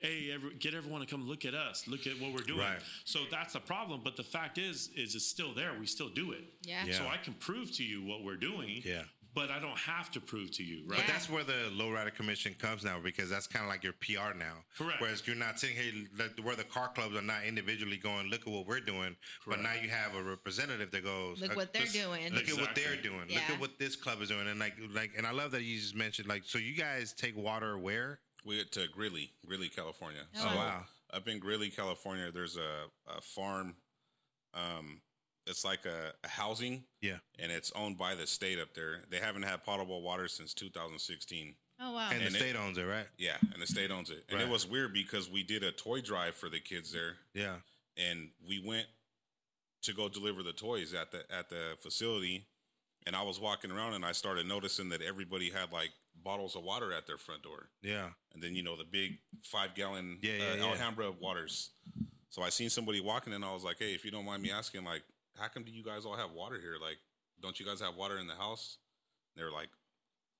Hey, every, get everyone to come look at us. Look at what we're doing. Right. So that's the problem. But the fact is, is it's still there. We still do it. Yeah. Yeah. So I can prove to you what we're doing. Yeah. But I don't have to prove to you, right? But that's where the lowrider commission comes now because that's kind of like your PR now. Correct. Whereas you're not saying, hey, like, where the car clubs are not individually going, look at what we're doing. Correct. But now you have a representative that goes, Look uh, what they're this- doing. Look at what they're doing. Look at what this club is doing. And like, like, and I love that you just mentioned, like, so you guys take water where? We went to Greeley, Greeley, California. Oh, so wow. up in Greeley, California, there's a, a farm. Um, it's like a, a housing, Yeah. and it's owned by the state up there. They haven't had potable water since 2016. Oh wow. And, And the it- state owns it, right? Yeah, and the state owns it. And Right. it was weird because we did a toy drive for the kids there, Yeah. and we went to go deliver the toys at the at the facility. And I was walking around, and I started noticing that everybody had like bottles of water at their front door. Yeah. and then you know the big five gallon Yeah, yeah, uh, yeah. Alhambra waters. So I seen somebody walking, and I was like, "Hey, if you don't mind me asking, like, how come do you guys all have water here? Like, don't you guys have water in the house?" They're like,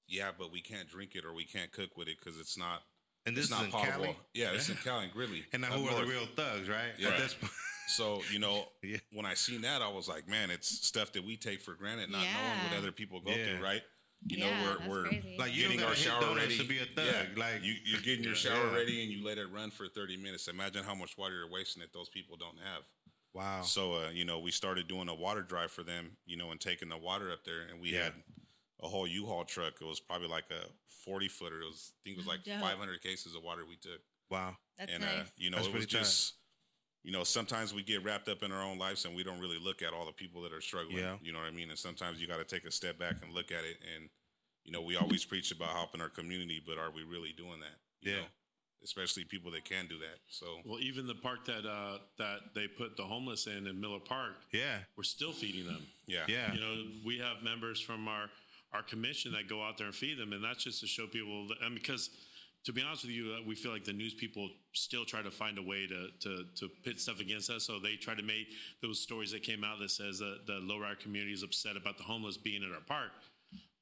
"Yeah, but we can't drink it or we can't cook with it because it's not And this it's is not in potable." Cali. Yeah, it's in Cali and Greeley. And now up who are the real thugs, right? Yeah. At this point. So you know, Yeah. when I seen that, I was like, "Man, it's stuff that we take for granted, not knowing what other people go Yeah. through, right?" You Yeah, know, that's we're we're crazy. Like you getting our shower ready to be a thug. Yeah. Like, you, you're getting your shower Yeah. ready and you let it run for 30 minutes. Imagine how much water you're wasting that those people don't have. Wow. So, uh, you know, we started doing a water drive for them, you know, and taking the water up there. And we Yeah. had a whole U-Haul truck. It was probably like a 40 footer. It was, I think it was like Dope. 500 cases of water we took. Wow. That's and, nice. uh, you know, That's it was pretty tight. just, you know, sometimes we get wrapped up in our own lives and we don't really look at all the people that are struggling. Yeah. You know what I mean? And sometimes you got to take a step back and look at it. And, you know, we always preach about helping our community, but are we really doing that? You Yeah. Know? Especially people that can do that. So, well, even the park that uh, that they put the homeless in in Miller Park, Yeah. we're still feeding them. yeah. Yeah. You know, we have members from our our commission that go out there and feed them, and that's just to show people. That, and because to be honest with you, uh, we feel like the news people still try to find a way to to to pit stuff against us. So they try to make those stories that came out that says that the lowrider community is upset about the homeless being at our park.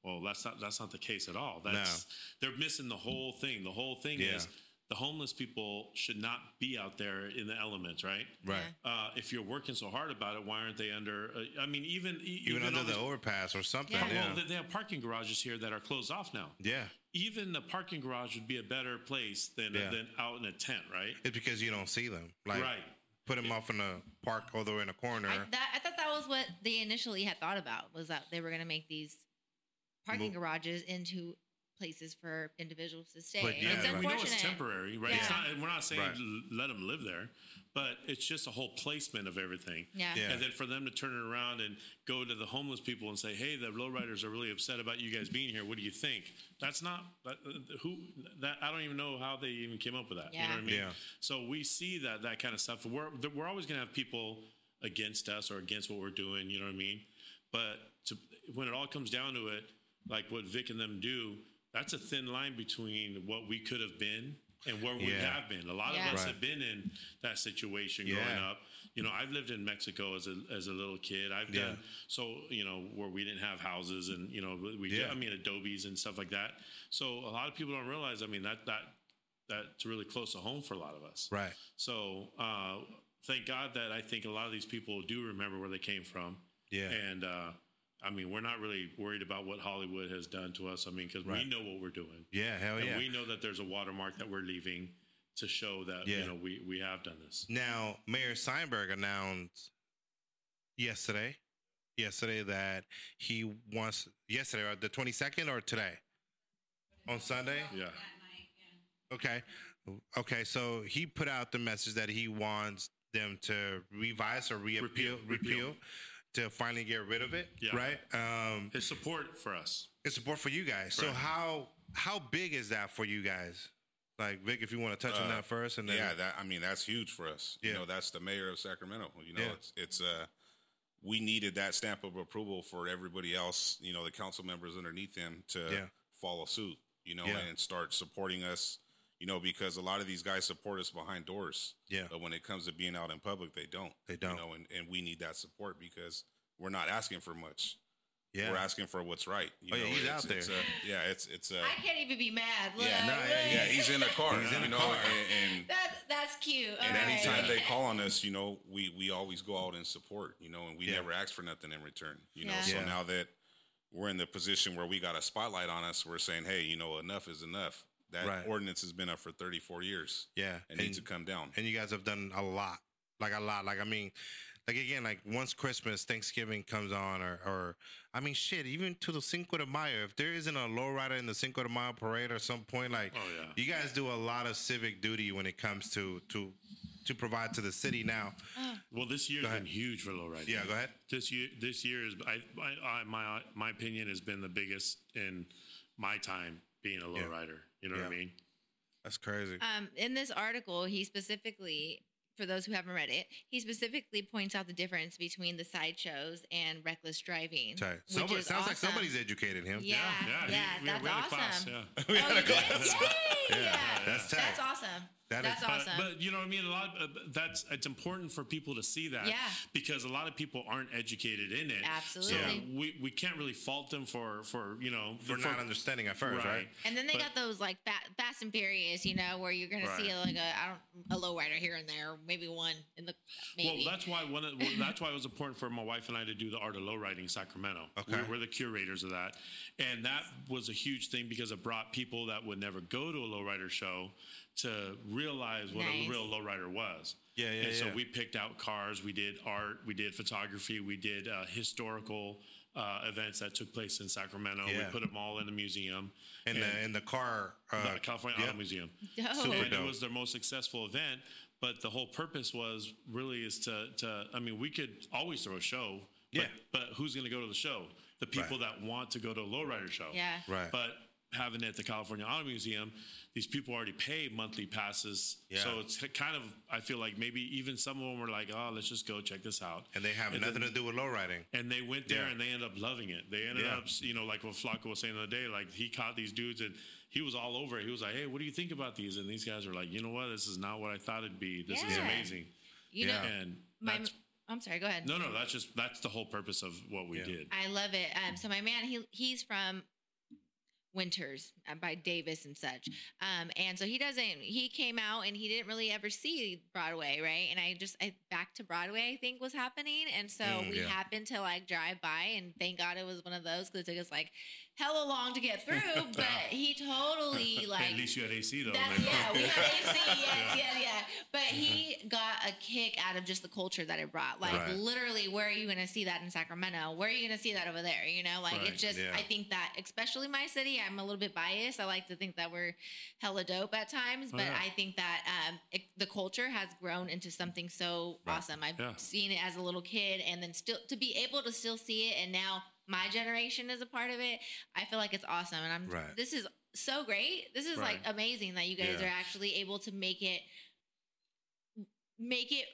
Well, that's not that's not the case at all. That's they're missing the whole thing. The whole thing Yeah. is the homeless people should not be out there in the elements, right? Right. Uh, if you're working so hard about it, why aren't they under? Uh, I mean, even e- Even, under the these- overpass or something. Yeah. Yeah. well, they- they have parking garages here that are closed off now. yeah. Even the parking garage would be a better place than Yeah. than out in a tent, right? It's because you don't see them. Like right. put them off in a park or they're in a corner. I, that, I thought that was what they initially had thought about was that they were going to make these parking Mo- garages into places for individuals to stay. But yeah, it's right. we know it's temporary, right? It's not, we're not saying Right. let them live there, but it's just a whole placement of everything. Yeah. Yeah. And then for them to turn it around and go to the homeless people and say, "Hey, the lowriders are really upset about you guys being here. What do you think?" That's not that, uh, who that I don't even know how they even came up with that. Yeah. You know what I mean? Yeah. So we see that that kind of stuff. We're we're always going to have people against us or against what we're doing. You know what I mean? But to, when it all comes down to it, like what Vic and them do, that's a thin line between what we could have been and where we have been. A lot Yeah. of us Right. have been in that situation growing up. You know, I've lived in Mexico as a as a little kid. I've Yeah. done so. You know, where we didn't have houses and you know we did, I mean adobes and stuff like that. So a lot of people don't realize. I mean that that that's really close to home for a lot of us. right. So uh, thank God that I think a lot of these people do remember where they came from. Yeah. And uh, I mean, we're not really worried about what Hollywood has done to us. I mean, because Right. we know what we're doing. Yeah. Hell and yeah. we know that there's a watermark that we're leaving to show that Yeah. you know we we have done this. Now, Mayor Steinberg announced yesterday, yesterday that he wants yesterday or the twenty second or today on Sunday. Yeah. Okay, okay. So he put out the message that he wants them to revise or reappeal, Repeal, repeal, repeal. To finally get rid of it. Yeah. Right. Um, His support for us. it's support for you guys. So how how big is that for you guys? Like Vic, if you want to touch on Uh, that first, and then yeah, that I mean that's huge for us. Yeah. You know, that's the mayor of Sacramento. You know, Yeah. it's it's uh we needed that stamp of approval for everybody else, you know, the council members underneath them to Yeah. follow suit, you know, and start supporting us, you know, because a lot of these guys support us behind doors. Yeah. But when it comes to being out in public, they don't. They don't. You know, and, and we need that support because we're not asking for much. yeah, We're asking for what's right. You Oh, yeah, he's it's- out there. It's a, yeah, it's it's a I can't even be mad. Look, yeah, no, look. yeah, yeah, he's in a car. He's in you the know, car. and, and That, that's cute. and All right. anytime they call on us, you know, we we always go out and support, you know, and we Yeah. never ask for nothing in return, you know. Yeah. So Yeah. now that we're in the position where we got a spotlight on us, we're saying, hey, you know, enough is enough. That Right. ordinance has been up for 34 years. yeah. It needs to come down. and you guys have done a lot like a lot like i mean like again like once christmas thanksgiving comes on or or i mean shit even to the cinco de mayo if there isn't a lowrider in the cinco de mayo parade or some point like Oh yeah. you guys do a lot of civic duty when it comes to to to provide to the city now ah. Well, this year's been huge for lowriding. yeah go ahead This year, this year is I, I, I my my opinion has been the biggest in my time being a lowrider. You know what I mean? that's crazy Um, in this article, he specifically, for those who haven't read it, he specifically points out the difference between the sideshows and reckless driving. Tight. which Somebody, is sounds like somebody's educated him Yeah, yeah, he- we- that's we had a awesome. class, yeah. Oh, you did? Yay! Yeah, that's tight. That's awesome. That is- that's But, awesome. but you know what I mean. A lot. Of, uh, that's it's important for people to see that. Yeah. Because a lot of people aren't educated in it. Absolutely. So we, we can't really fault them for for you know for not understanding at first right, And then they But- got those like fa- Fast and Furious, you know, where you're gonna see like a I don't a low rider here and there, maybe one in the maybe. Well, that's why one. Of, well, that's why it was important for my wife and I to do the art of low riding Sacramento. Okay. We're, we're the curators of that, and that was a huge thing because it brought people that would never go to a lowrider show to realize what Nice. a real lowrider was. Yeah, yeah, And so we picked out cars, we did art, we did photography, we did uh, historical uh, events that took place in Sacramento. Yeah. We put them all in the museum. in the in the car uh, the California yeah. Auto Museum. Dope. So Super and it was their most successful event. But the whole purpose was really is to to I mean we could always throw a show. Yeah. But, but who's going to go to the show? The people that want to go to a lowrider show. yeah. right But having it at the California Auto Museum, these people already pay monthly passes. Yeah. So it's kind of, I feel like maybe even some of them were like, oh, let's just go check this out. And they have And nothing then- to do with low riding. And they went there Yeah. and they ended up loving it. They ended Yeah. up, you know, like what Flaco was saying the other day, like he caught these dudes and he was all over it. He was like, hey, what do you think about these? And these guys were like, you know what? This is not what I thought it'd be. This is Yeah. amazing. You Yeah. know, And my, that's, I'm sorry. Go ahead. no, no, that's just, that's the whole purpose of what we Yeah. did. I love it. Um, so my man, he he's from Winters uh, by Davis and such. Um, and so he doesn't. He came out and he didn't really ever see Broadway, right? And I just I, back to Broadway, I think was happening, and so Mm, we yeah. happened to like drive by, and thank God it was one of those because it took us like hella long to get through. but he totally like At least you had AC though. Like, yeah, we had AC, yes, yeah, yeah. But he got a kick out of just the culture that it brought. Like Right. literally, where are you going to see that in Sacramento? Where are you going to see that over there? You know, like Right, it's just. yeah. I think that, especially my city, I'm a little bit biased. I like to think that we're hella dope at times, Oh, but yeah. I think that um, it, the culture has grown into something so Right. awesome. I've Yeah. seen it as a little kid, and then still to be able to still see it, and now my generation is a part of it. I feel like it's awesome, and I'm. Right. This is so great. This is like amazing that you guys Yeah. are actually able to make it make it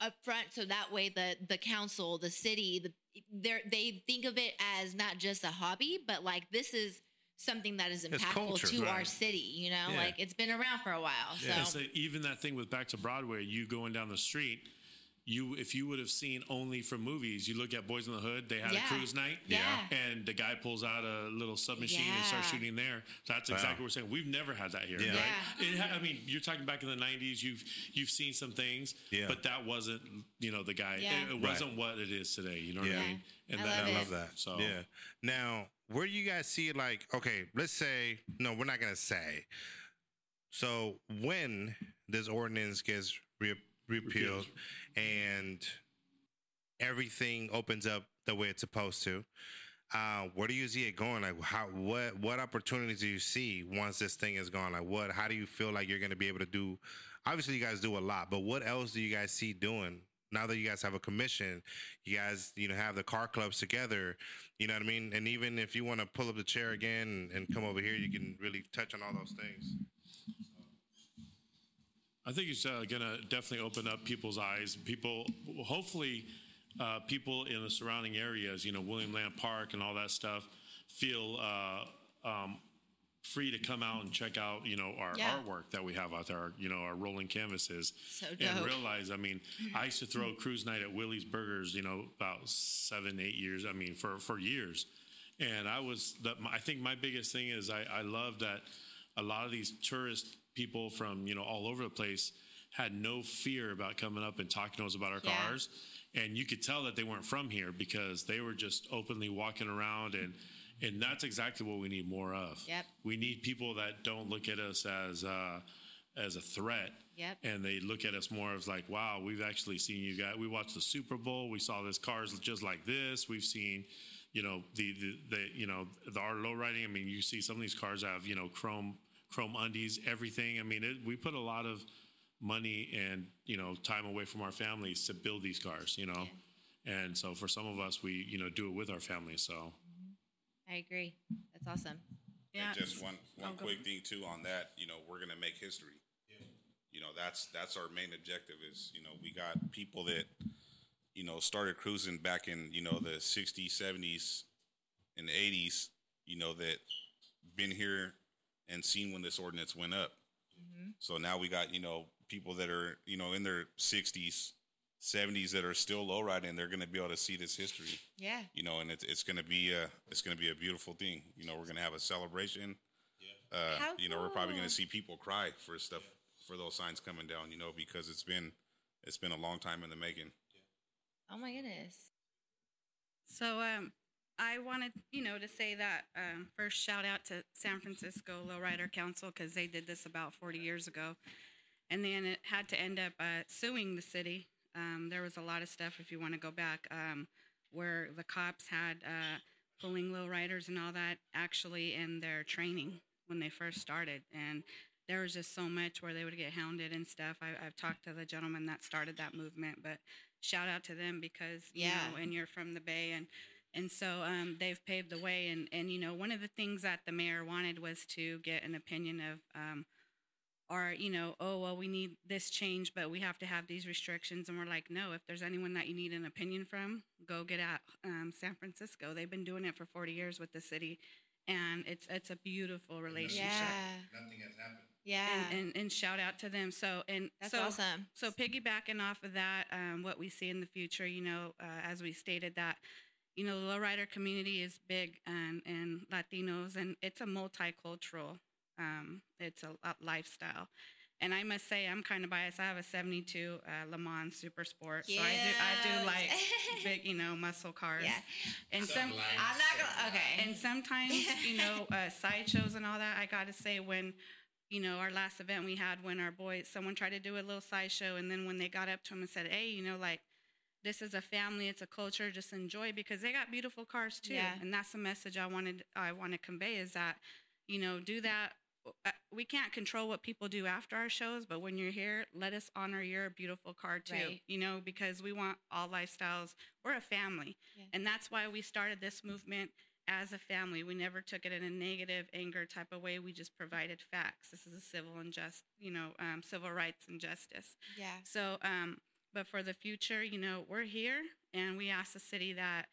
up front so that way the the council the city the they they think of it as not just a hobby but like this is something that is impactful culture, to our city you know Yeah. like it's been around for a while Yeah. So so even that thing with Back to Broadway, you going down the street, you if you would have seen only from movies, you look at Boys in the Hood, they had Yeah. a cruise night. Yeah. And the guy pulls out a little submachine and starts shooting there. That's Wow. exactly what we're saying. We've never had that here. Yeah. Right? Yeah. It ha- I mean, you're talking back in the '90s. You've you've seen some things, Yeah. but that wasn't you know the guy. Yeah. It, it wasn't what it is today. You know what I mean? And I that, love I love that. So yeah. Now, where do you guys see it? Like, okay, let's say no, we're not gonna say. So when this ordinance gets re- repealed and everything opens up the way it's supposed to, uh, where do you see it going? Like, how what what opportunities do you see once this thing is gone? Like, what? How do you feel like you're gonna be able to do? Obviously, you guys do a lot, but what else do you guys see doing? Now that you guys have a commission, you guys, you know, have the car clubs together. You know what I mean? And even if you want to pull up the chair again and, and come over here, you can really touch on all those things. I think it's uh, going to definitely open up people's eyes. People, hopefully, uh, people in the surrounding areas, you know, William Land Park and all that stuff, feel uh, um, free to come out and check out, you know, our Yeah. artwork that we have out there, our, you know, our rolling canvases. So And realize, I mean, I used to throw a cruise night at Willie's Burgers, you know, about seven, eight years. I mean, for for years. And I was, the, I think my biggest thing is I, I love that a lot of these tourist people from, you know, all over the place had no fear about coming up and talking to us about our Yeah. cars. And you could tell that they weren't from here because they were just openly walking around and, and that's exactly what we need more of. Yep. We need people that don't look at us as, uh, as a threat. Yep. And they look at us more as like, wow, we've actually seen you guys. We watched the Super Bowl. We saw this cars just like this. We've seen, you know, the the, the you know the our low riding. I mean, you see some of these cars have you know chrome chrome undies, everything. I mean, it, we put a lot of money and you know time away from our families to build these cars. You know, and so for some of us, we you know do it with our families. So mm-hmm. i agree that's awesome Yeah. And just one one quick thing too on that, you know, we're gonna make history. You know, that's that's our main objective is, you know, we got people that, you know, started cruising back in, you know, the sixties, seventies, and eighties, you know, that been here and seen when this ordinance went up. So now we got, you know, people that are, you know, in their sixties, seventies that are still low riding, they're gonna be able to see this history yeah you know, and it's it's gonna be a it's gonna be a beautiful thing. You know, we're gonna have a celebration. Uh, How you know, we're probably gonna see people cry for stuff for those signs coming down. You know, because it's been it's been a long time in the making. oh my goodness So um, I wanted, you know, to say that um, first shout out to San Francisco Lowrider Council because they did this about 40 years ago, and then it had to end up uh, suing the city. Um, there was a lot of stuff, if you want to go back, um, where the cops had uh, pulling lowriders and all that actually in their training when they first started, and there was just so much where they would get hounded and stuff. I, I've talked to the gentleman that started that movement, but shout out to them because you Yeah. know, and you're from the Bay, and And so um, they've paved the way. And, and, you know, one of the things that the mayor wanted was to get an opinion of, um, or, you know, oh, well, we need this change, but we have to have these restrictions. And we're like, no, if there's anyone that you need an opinion from, go get at um, San Francisco. They've been doing it for 40 years with the city. And it's it's a beautiful relationship. Yeah. Nothing has happened. Yeah. And, and, and shout out to them. So, and That's so, awesome. so piggybacking off of that, um, what we see in the future, you know, uh, as we stated that, you know, the lowrider community is big and, and Latinos, and it's a multicultural, um, it's a, a lifestyle. And I must say, I'm kind of biased. I have a 72 uh, Le Mans Super Sport, so I do, I do like big, you know, muscle cars. Yeah. And some, I'm not gonna. Okay. and sometimes, you know, uh, sideshows and all that. I got to say, when, you know, our last event we had, when our boys, someone tried to do a little sideshow, and then when they got up to him and said, "Hey, you know, like, this is a family, it's a culture, just enjoy," because they got beautiful cars too, Yeah. and that's the message I wanted, I want to convey is that, you know, do that. Uh, We can't control what people do after our shows, but when you're here, let us honor your beautiful car too. Right. You know, because we want all lifestyles. We're a family, Yeah. and that's why we started this movement as a family. We never took it in a negative anger type of way. We just provided facts. This is a civil and just, you know, um, civil rights and justice. yeah. So, um, but for the future, you know, we're here, and we ask the city that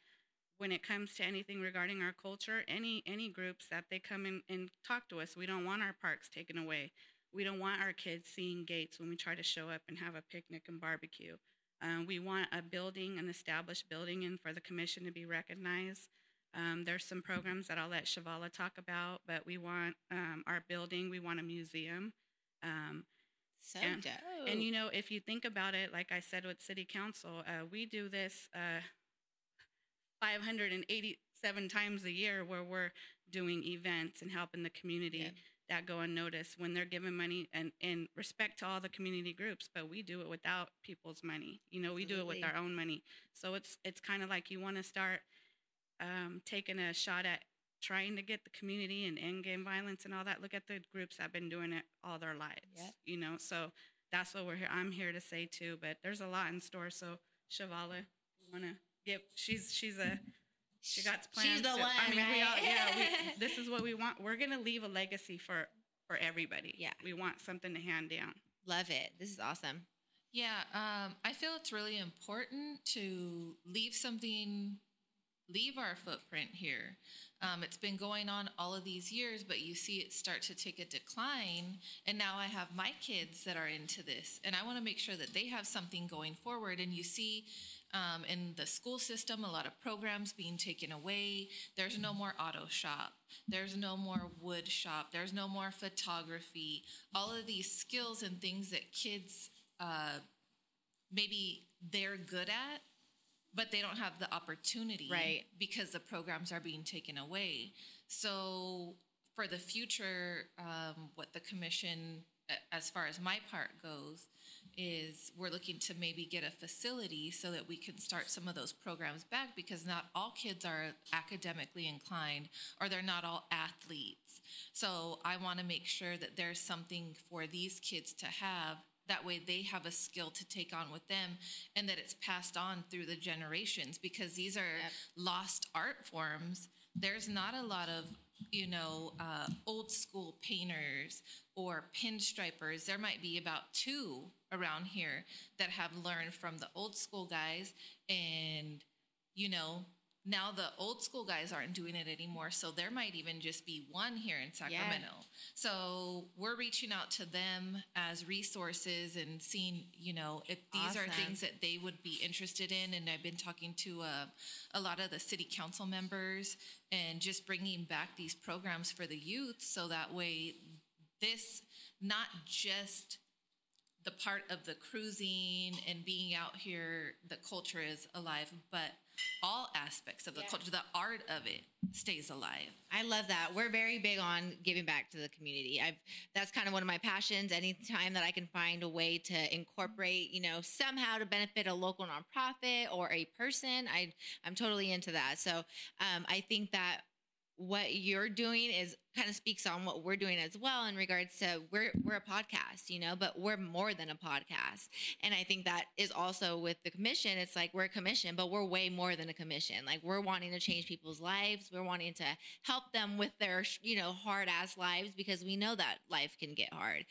when it comes to anything regarding our culture, any any groups that they come in and talk to us. We don't want our parks taken away. We don't want our kids seeing gates when we try to show up and have a picnic and barbecue. Um, we want a building, an established building, and for the commission to be recognized. Um, there's some programs that I'll let Shavala talk about, but we want um, our building. We want a museum. So and- dope. and you know, if you think about it, like I said with City Council, uh, we do this uh, 587 times a year where we're doing events and helping the community Yeah. that go unnoticed when they're given money and in respect to all the community groups. But we do it without people's money. You know, we do it with our own money. So it's it's kind of like you want to start um, taking a shot at trying to get the community and end game violence and all that. Look at the groups that have been doing it all their lives. Yep. You know, so that's what we're here. I'm here to say too. But there's a lot in store. So Shavala, you want to get? She's she's a she got plans. She's the to- one, I mean, we all, right? yeah. We, this is what we want. We're gonna leave a legacy for for everybody. Yeah. we want something to hand down. Love it. This is awesome. Yeah, um, I feel it's really important to leave something, leave our footprint here. Um, it's been going on all of these years, but you see it start to take a decline. And now I have my kids that are into this, and I want to make sure that they have something going forward. And you see um, in the school system a lot of programs being taken away. There's no more auto shop. There's no more wood shop. There's no more photography. All of these skills and things that kids uh, maybe they're good at, but they don't have the opportunity, Right. Because the programs are being taken away. So for the future, um, what the commission, as far as my part goes, is we're looking to maybe get a facility so that we can start some of those programs back because not all kids are academically inclined or they're not all athletes. So I want to make sure that there's something for these kids to have. That way they have a skill to take on with them and that it's passed on through the generations because these are Yep. lost art forms. There's not a lot of, you know, uh, old school painters or pinstripers. There might be about two around here that have learned from the old school guys. And, you know, now the old school guys aren't doing it anymore. So there might even just be one here in Sacramento. So we're reaching out to them as resources and seeing, you know, if these are things that they would be interested in. And I've been talking to uh, a lot of the city council members and just bringing back these programs for the youth so that way this not just the part of the cruising and being out here the culture is alive but all aspects of the Yeah. culture the art of it stays alive I love that. We're very big on giving back to the community. I've that's kind of one of my passions. Anytime that I can find a way to incorporate, you know, somehow to benefit a local nonprofit or a person, I I'm totally into that. So um, I think that what you're doing is kind of speaks on what we're doing as well in regards to we're we're a podcast, you know, but we're more than a podcast. And I think that is also with the commission. It's like we're a commission, but we're way more than a commission. Like we're wanting to change people's lives. We're wanting to help them with their, you know, hard ass lives because we know that life can get hard,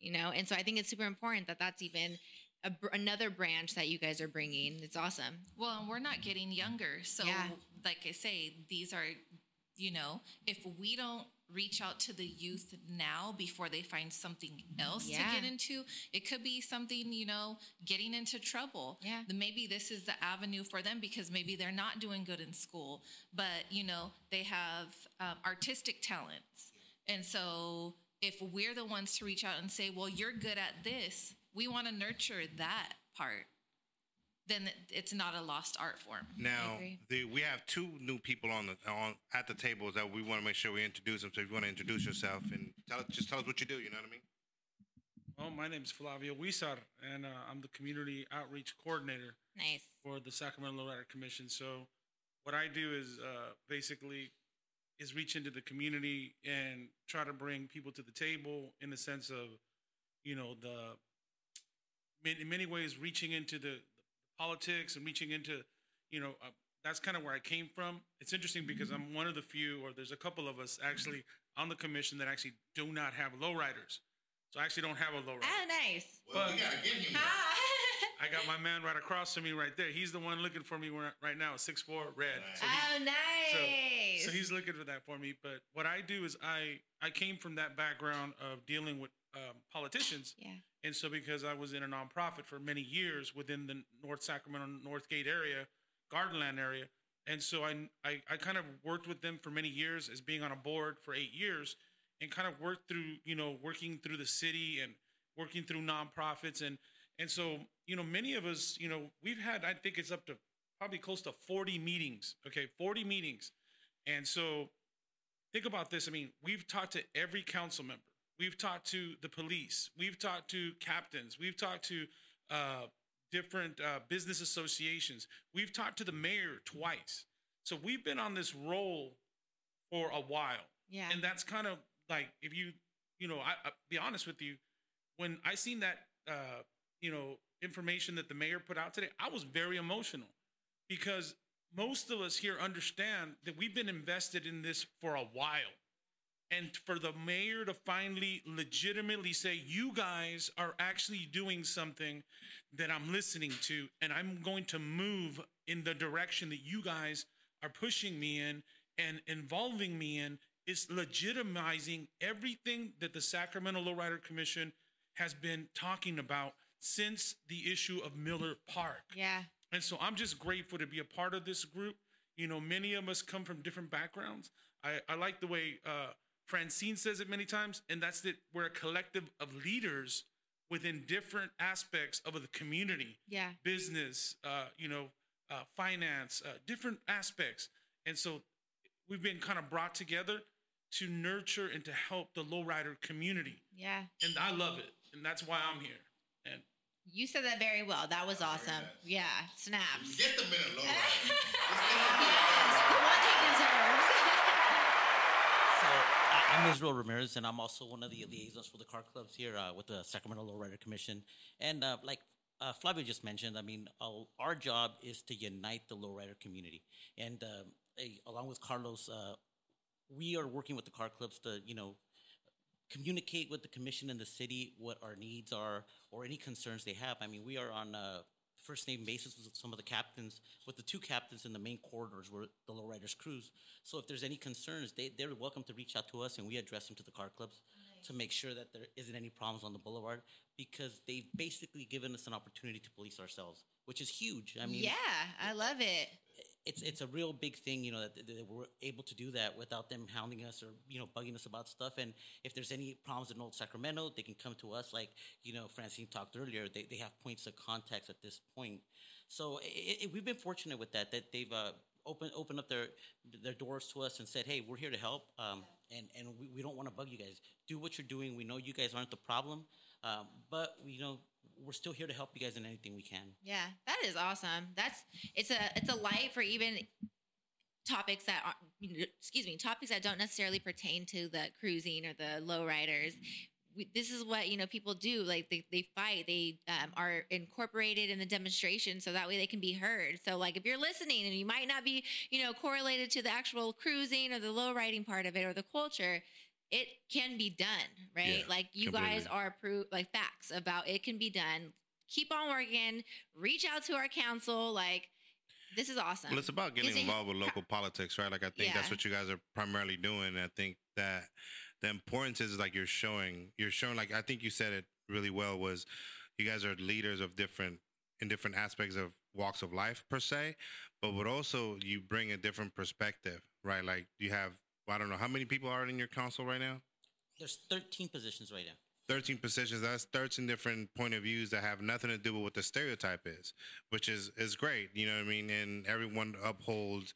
you know. And so I think it's super important that that's even a, another branch that you guys are bringing. It's awesome. Well, and we're not getting younger. So, Yeah. like I say, these are, you know, if we don't reach out to the youth now before they find something else Yeah. to get into, it could be something, you know, getting into trouble. Yeah. Maybe this is the avenue for them because maybe they're not doing good in school, but, you know, they have um, artistic talents. And so if we're the ones to reach out and say, well, you're good at this, we want to nurture that part, then it's not a lost art form. Now, the, we have two new people on the on at the table that we want to make sure we introduce them. So if you want to introduce yourself and tell us, just tell us what you do. You know what I mean? Well, my name is Flavio Huizar, and uh, I'm the community outreach coordinator Nice. for the Sacramento Lowrider Commission. So, what I do is uh, basically is reach into the community and try to bring people to the table in the sense of, you know, the in in many ways reaching into the, politics and reaching into, you know, uh, that's kind of where I came from. It's interesting because I'm one of the few, or there's a couple of us actually on the commission that actually do not have lowriders. So I actually don't have a lowrider. Ah, nice. Well, we gotta get him. Ah. I got my man right across from me right there. He's the one looking for me right- right now, 6'4", red. So, he- oh, nice. so he's looking for that for me. But what I do is I, I came from that background of dealing with um, politicians. yeah. And so because I was in a nonprofit for many years within the North Sacramento, Northgate area, Gardenland area. And so I, I, I kind of worked with them for many years as being on a board for eight years and kind of worked through, you know, working through the city and working through nonprofits. And, and so, you know, many of us, you know, we've had, I think it's up to probably close to 40 meetings. Okay. 40 meetings. And so think about this. I mean, we've talked to every council member. We've talked to the police. We've talked to captains. We've talked to uh, different uh, business associations. We've talked to the mayor twice. So we've been on this roll for a while. Yeah. And that's kind of like if you, you know, I, I be honest with you, when I seen that, uh, you know, information that the mayor put out today, I was very emotional because most of us here understand that we've been invested in this for a while. And for the mayor to finally legitimately say, you guys are actually doing something that I'm listening to, and I'm going to move in the direction that you guys are pushing me in and involving me in, is legitimizing everything that the Sacramento Lowrider Commission has been talking about since the issue of Miller Park. yeah. And so I'm just grateful to be a part of this group. You know, many of us come from different backgrounds. I, I like the way uh, Francine says it many times, and that's that we're a collective of leaders within different aspects of the community Yeah. business, uh, you know, uh, finance, uh, different aspects. And so we've been kind of brought together to nurture and to help the lowrider community. Yeah. And I love it. And that's why I'm here. And You said that very well. That was awesome. Yeah. Snaps. Get the minute low. yes. What he deserves. So I- I'm Israel Ramirez, and I'm also one of the liaisons for the car clubs here uh, with the Sacramento Lowrider Commission. And uh, like uh, Flavio just mentioned, I mean, uh, our job is to unite the lowrider community. And eh, along with Carlos, uh, we are working with the car clubs to, you know, communicate with the commission and the city what our needs are or any concerns they have. I mean, we are on first name basis with some of the captains, with the two captains in the main corridors where the lowriders cruise. So if there's any concerns, they, they're welcome to reach out to us and we address them to the car clubs to make sure that there isn't any problems on the boulevard because they've basically given us an opportunity to police ourselves, which is huge. I mean, yeah. I love it. It's it's a real big thing, you know, that, that we're able to do that without them hounding us or you know bugging us about stuff. And if there's any problems in Old Sacramento, they can come to us. Like you know, Francine talked earlier, they they have points of contacts at this point. So it, it, we've been fortunate with that that they've uh, opened up their their doors to us and said, hey, we're here to help. Um, and and we, we don't want to bug you guys. Do what you're doing. We know you guys aren't the problem, um, but you know we're still here to help you guys in anything we can. Yeah, that is awesome. That's it's a it's a light for even topics that aren't, excuse me, topics that don't necessarily pertain to the cruising or the lowriders. This is what you know people do like they, they fight they um, are incorporated in the demonstration so that way they can be heard so like if you're listening and you might not be you know correlated to the actual cruising or the low riding part of it or the culture it can be done right Yeah, like you guys are proof like facts about it can be done keep on working reach out to our council like this is awesome Well, it's about getting involved with local politics, right? Like I think that's what you guys are primarily doing. I think that the importance is like you're showing, you're showing. Like I think you said it really well. Was you guys are leaders of different in different aspects of walks of life per se, but but also you bring a different perspective, right? Like you have. I don't know. How many people are in your council right now. There's 13 positions right now. 13 positions. That's 13 different point of views that have nothing to do with what the stereotype is which is is great you know what i mean? And everyone upholds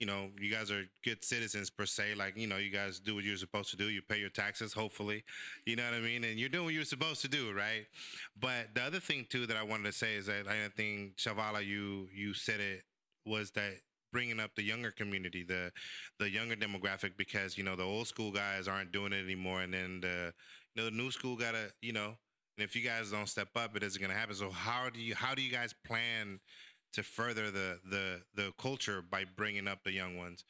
you know you guys are good citizens per se like you know you guys do what you're supposed to do. You pay your taxes hopefully you know what i mean? And you're doing what you're supposed to do right? But the other thing too that i wanted to say is that i think shavala you you said it was that bringing up the younger community the the younger demographic because you know the old school guys aren't doing it anymore and then the you know, the new school gotta, you know, and if you guys don't step up, it isn't gonna happen. So how do you how do you guys plan to further the the the culture by bringing up the young ones?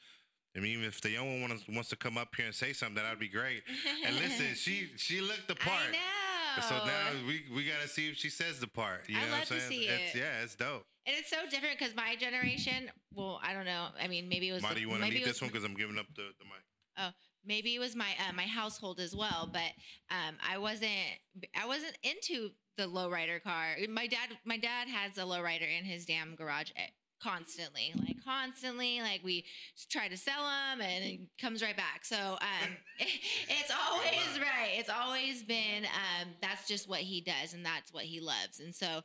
I mean, even if the young one wants, wants to come up here and say something, that'd be great. And listen, she she looked the part. I. So now we we gotta see if she says the part. You I'd know love what I'm to saying? see it's, it. Yeah, it's dope. And it's so different because my generation, well, I don't know. I mean, maybe it was. The- do you want to maybe need it was this one? Because I'm giving up the, the mic. Oh, maybe it was my uh, my household as well, but um, I wasn't I wasn't into the lowrider car. My dad my dad has a lowrider in his damn garage eh, constantly, like constantly. Like we try to sell them and it comes right back. So um, it's always right. It's always been um, that's just what he does, and that's what he loves, and so.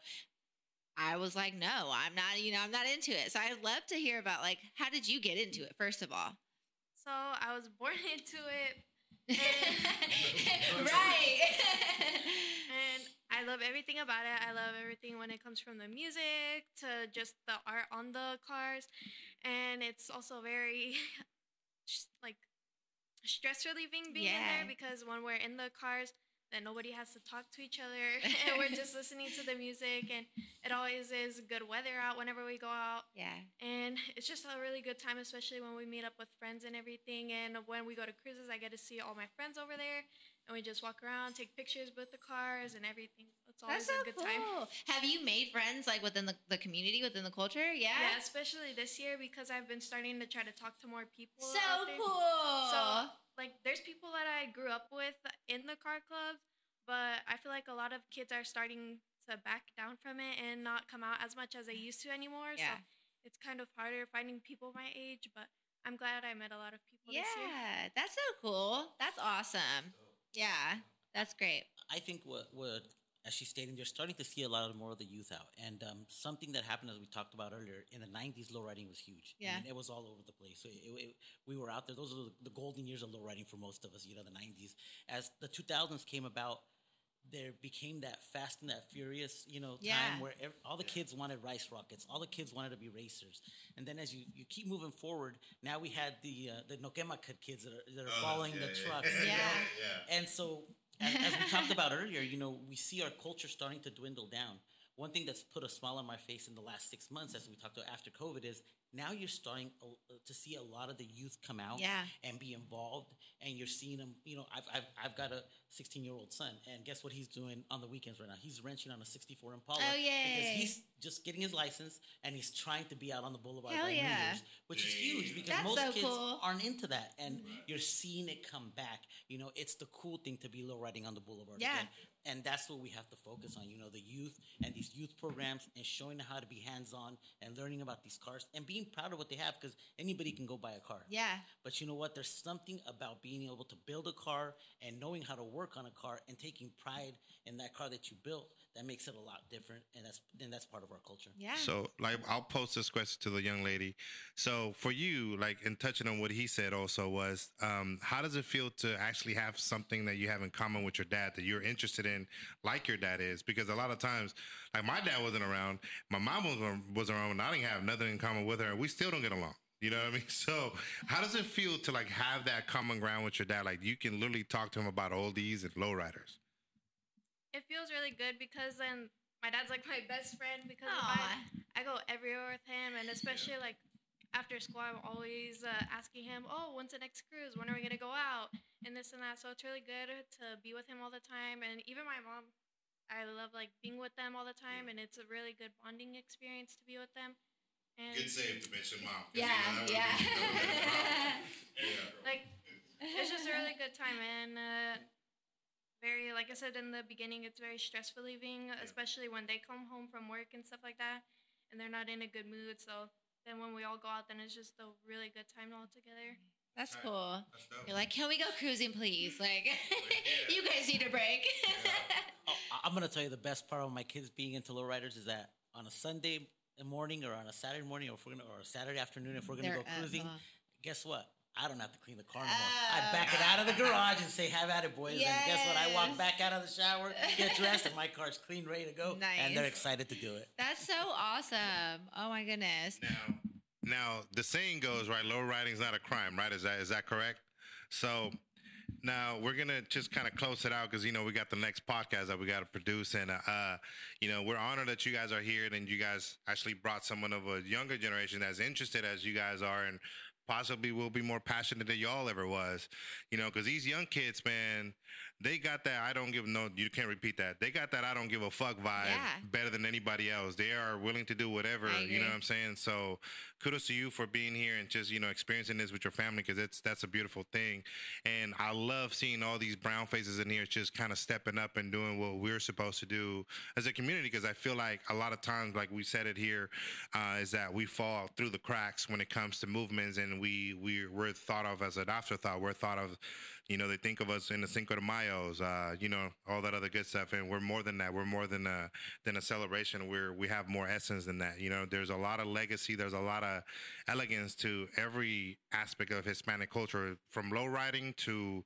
I was like, no, I'm not, you know, I'm not into it. So I'd love to hear about like, how did you get into it, first of all? So I was born into it, right. and I love everything about it. I love everything when it comes from the music to just the art on the cars, and it's also very like stress relieving being in there because when we're in the cars, then nobody has to talk to each other, and we're just listening to the music, and it always is good weather out whenever we go out. yeah. And it's just a really good time, especially when we meet up with friends and everything. And when we go to cruises, I get to see all my friends over there, and we just walk around, take pictures with the cars and everything. It's always That's so a good cool. time. Have you made friends like within the, the community, within the culture? Yeah. Yeah, especially this year because I've been starting to try to talk to more people. So cool. So, like, there's people that I grew up with in the car clubs, but I feel like a lot of kids are starting to back down from it and not come out as much as they used to anymore. Yeah. So it's kind of harder finding people my age, but I'm glad I met a lot of people this year. yeah, that's so cool. That's awesome. Yeah, that's great. I think what what as she's stating, they're starting to see a lot of more of the youth out, and um, something that happened as we talked about earlier in the '90s, low riding was huge. I Yeah. mean, it was all over the place. So it, it, we were out there. Those are the golden years of low riding for most of us. You know, the '90s. As the 2000s came about, there became that fast and that furious, you know, Yeah. time where ev- all the kids wanted rice rockets, all the kids wanted to be racers, and then as you, you keep moving forward, now we had the uh, the Nokema kids that are that are following the trucks. you Yeah. And so, as, as we talked about earlier, you know, we see our culture starting to dwindle down. One thing that's put a smile on my face in the last six months, as we talked about after COVID, is now you're starting uh, to see a lot of the youth come out Yeah. and be involved, and you're seeing them. You know, I've, I've, I've got a 16 year old son, and guess what he's doing on the weekends right now? He's wrenching on a 64 Impala Oh, because he's just getting his license and he's trying to be out on the boulevard Hell by New. Year's, which is huge because That's most so kids cool. aren't into that, and you're seeing it come back. You know, it's the cool thing to be low riding on the boulevard Yeah. again, and that's what we have to focus on. You know, the youth and these youth programs and showing them how to be hands on and learning about these cars and being proud of what they have because anybody can go buy a car. Yeah. But you know what? There's something about being able to build a car and knowing how to work on a car and taking pride in that car that you built that makes it a lot different, and that's and that's part of our culture. Yeah. So, like, I'll post this question to the young lady. So, for you, like, in touching on what he said, also was, um, how does it feel to actually have something that you have in common with your dad that you're interested in, like your dad is? Because a lot of times, like, my dad wasn't around, my mom was wasn't around, and I didn't have nothing in common with her, and we still don't get along. You know what I mean? So, how does it feel to like have that common ground with your dad? Like you can literally talk to him about oldies and lowriders. It feels really good because then my dad's like my best friend because. I, I go everywhere with him and especially like after school I'm always uh, asking him, oh, when's the next cruise? When are we gonna go out? And this and that. So it's really good to be with him all the time. And even my mom, I love like being with them all the time, and it's a really good bonding experience to be with them. And good save to mention mom. Yeah, yeah. like it's just a really good time and uh, very like i said in the beginning it's very stressful leaving especially when they come home from work and stuff like that and they're not in a good mood so then when we all go out then it's just a really good time all together That's cool. You're like, can we go cruising, please? Like, you guys need a break. Oh, I- I'm gonna tell you the best part of my kids being into lowriders is that on a Sunday morning or on a Saturday morning or if we're gonna or a Saturday afternoon if we're gonna They're go cruising, guess what? I don't have to clean the car no more. I back it out of the garage and say, "Have at it, boys!" And guess what? I walk back out of the shower, get dressed, and my car's clean, ready to go, and they're excited to do it. That's so awesome. Oh my goodness. Now, now the saying goes right. Low riding's not a crime, right? Is that is that correct? So now we're gonna just kind of close it out because you know we got the next podcast that we got to produce, and uh, uh, you know we're honored that you guys are here and you guys actually brought someone of a younger generation that's interested as you guys are and possibly will be more passionate than y'all ever was. You know, because these young kids, man, they got that I don't give no. You can't repeat that. They got that I don't give a fuck vibe Yeah. better than anybody else. They are willing to do whatever. You know what I'm saying? So kudos to you for being here and just you know experiencing this with your family because it's that's a beautiful thing. And I love seeing all these brown faces in here just kind of stepping up and doing what we're supposed to do as a community. Because I feel like a lot of times, like we said it here, uh, is that we fall through the cracks when it comes to movements, and we we we're thought of as an afterthought. We're thought of, you know, they think of us in the Cinco de Mayo's, uh, you know, all that other good stuff, and we're more than that. We're more than a than a celebration. We're we have more essence than that. You know, there's a lot of legacy. There's a lot of elegance to every aspect of Hispanic culture, from low riding to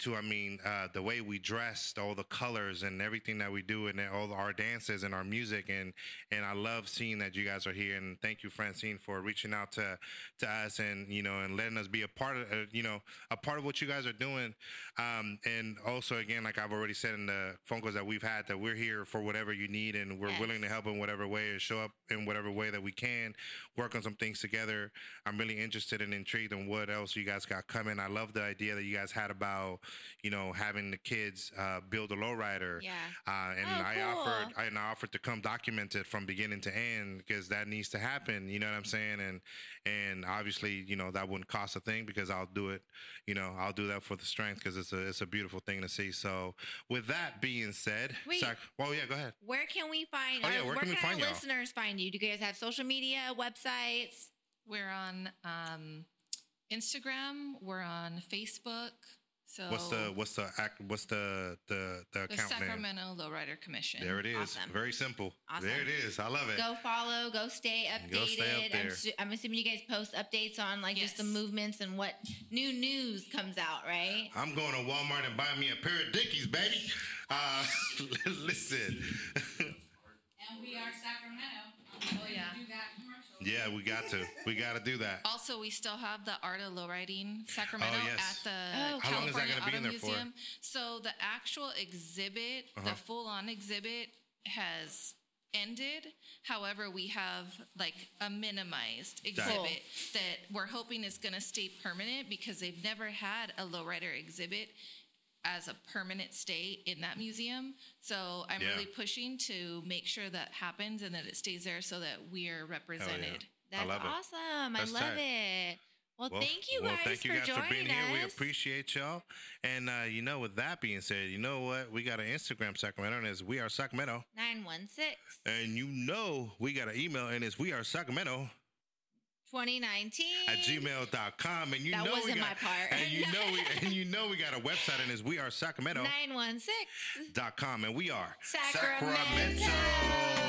to I mean uh, the way we dressed, all the colors and everything that we do, and all our dances and our music, and and I love seeing that you guys are here. And thank you, Francine, for reaching out to to us and you know and letting us be a part of uh, you know a part of what you guys are doing. Um, and also again, like I've already said in the phone calls that we've had, that we're here for whatever you need, and we're Yes. willing to help in whatever way and show up in whatever way that we can. Work on some things together. I'm really interested and intrigued on what else you guys got coming. I love the idea that you guys had about you know having the kids uh, build a lowrider. Yeah. Uh, and Oh, I cool. offered, I, and I offered to come document it from beginning to end because that needs to happen. You know what I'm saying? And and obviously, you know that wouldn't cost a thing because I'll do it. You know, I'll do that for the strength because it's a it's a beautiful thing to see. So, with that being said, Wait. Sac- well, yeah, go ahead. Where can we find? Oh, yeah, uh, where can we find our y'all? listeners find you? Do you guys have social media, websites? We're on um, Instagram. We're on Facebook. So What's the what's the act? What's the the the the account name? Sacramento Lowrider Commission? There it is. Awesome. Very simple. Awesome. There it is. I love it. Go follow. Go stay updated. Go stay up I'm, there. su- I'm assuming you guys post updates on like just the movements and what new news comes out, right? I'm going to Walmart and buy me a pair of Dickies, baby. Uh, listen. And we are Sacramento. I'm going yeah. Yeah, we got to. We got to do that. Also, we still have the Art of Lowriding Sacramento Oh, yes. at the Oh, How long is that California gonna be Auto in there for? Museum. So the actual exhibit, Uh-huh. the full-on exhibit, has ended. However, we have like a minimized exhibit that we're hoping is going to stay permanent because they've never had a lowrider exhibit as a permanent stay in that museum. So I'm Yeah. really pushing to make sure that happens and that it stays there so that we're represented. That's love it. awesome. That's I love it. Well, Well, thank you well, guys thank you for guys joining for being here. We appreciate y'all. And uh, you know, with that being said, you know what? We got an Instagram Sacramento and it's We Are Sacramento. 916 And you know we got an email and it's We Are Sacramento 2019 at gmail.com. And you That know we wasn't got, my part. And you know we and you know we got a website and it's We Are Sacramento. 916 Dot com and we are Sacramento. Sacramento.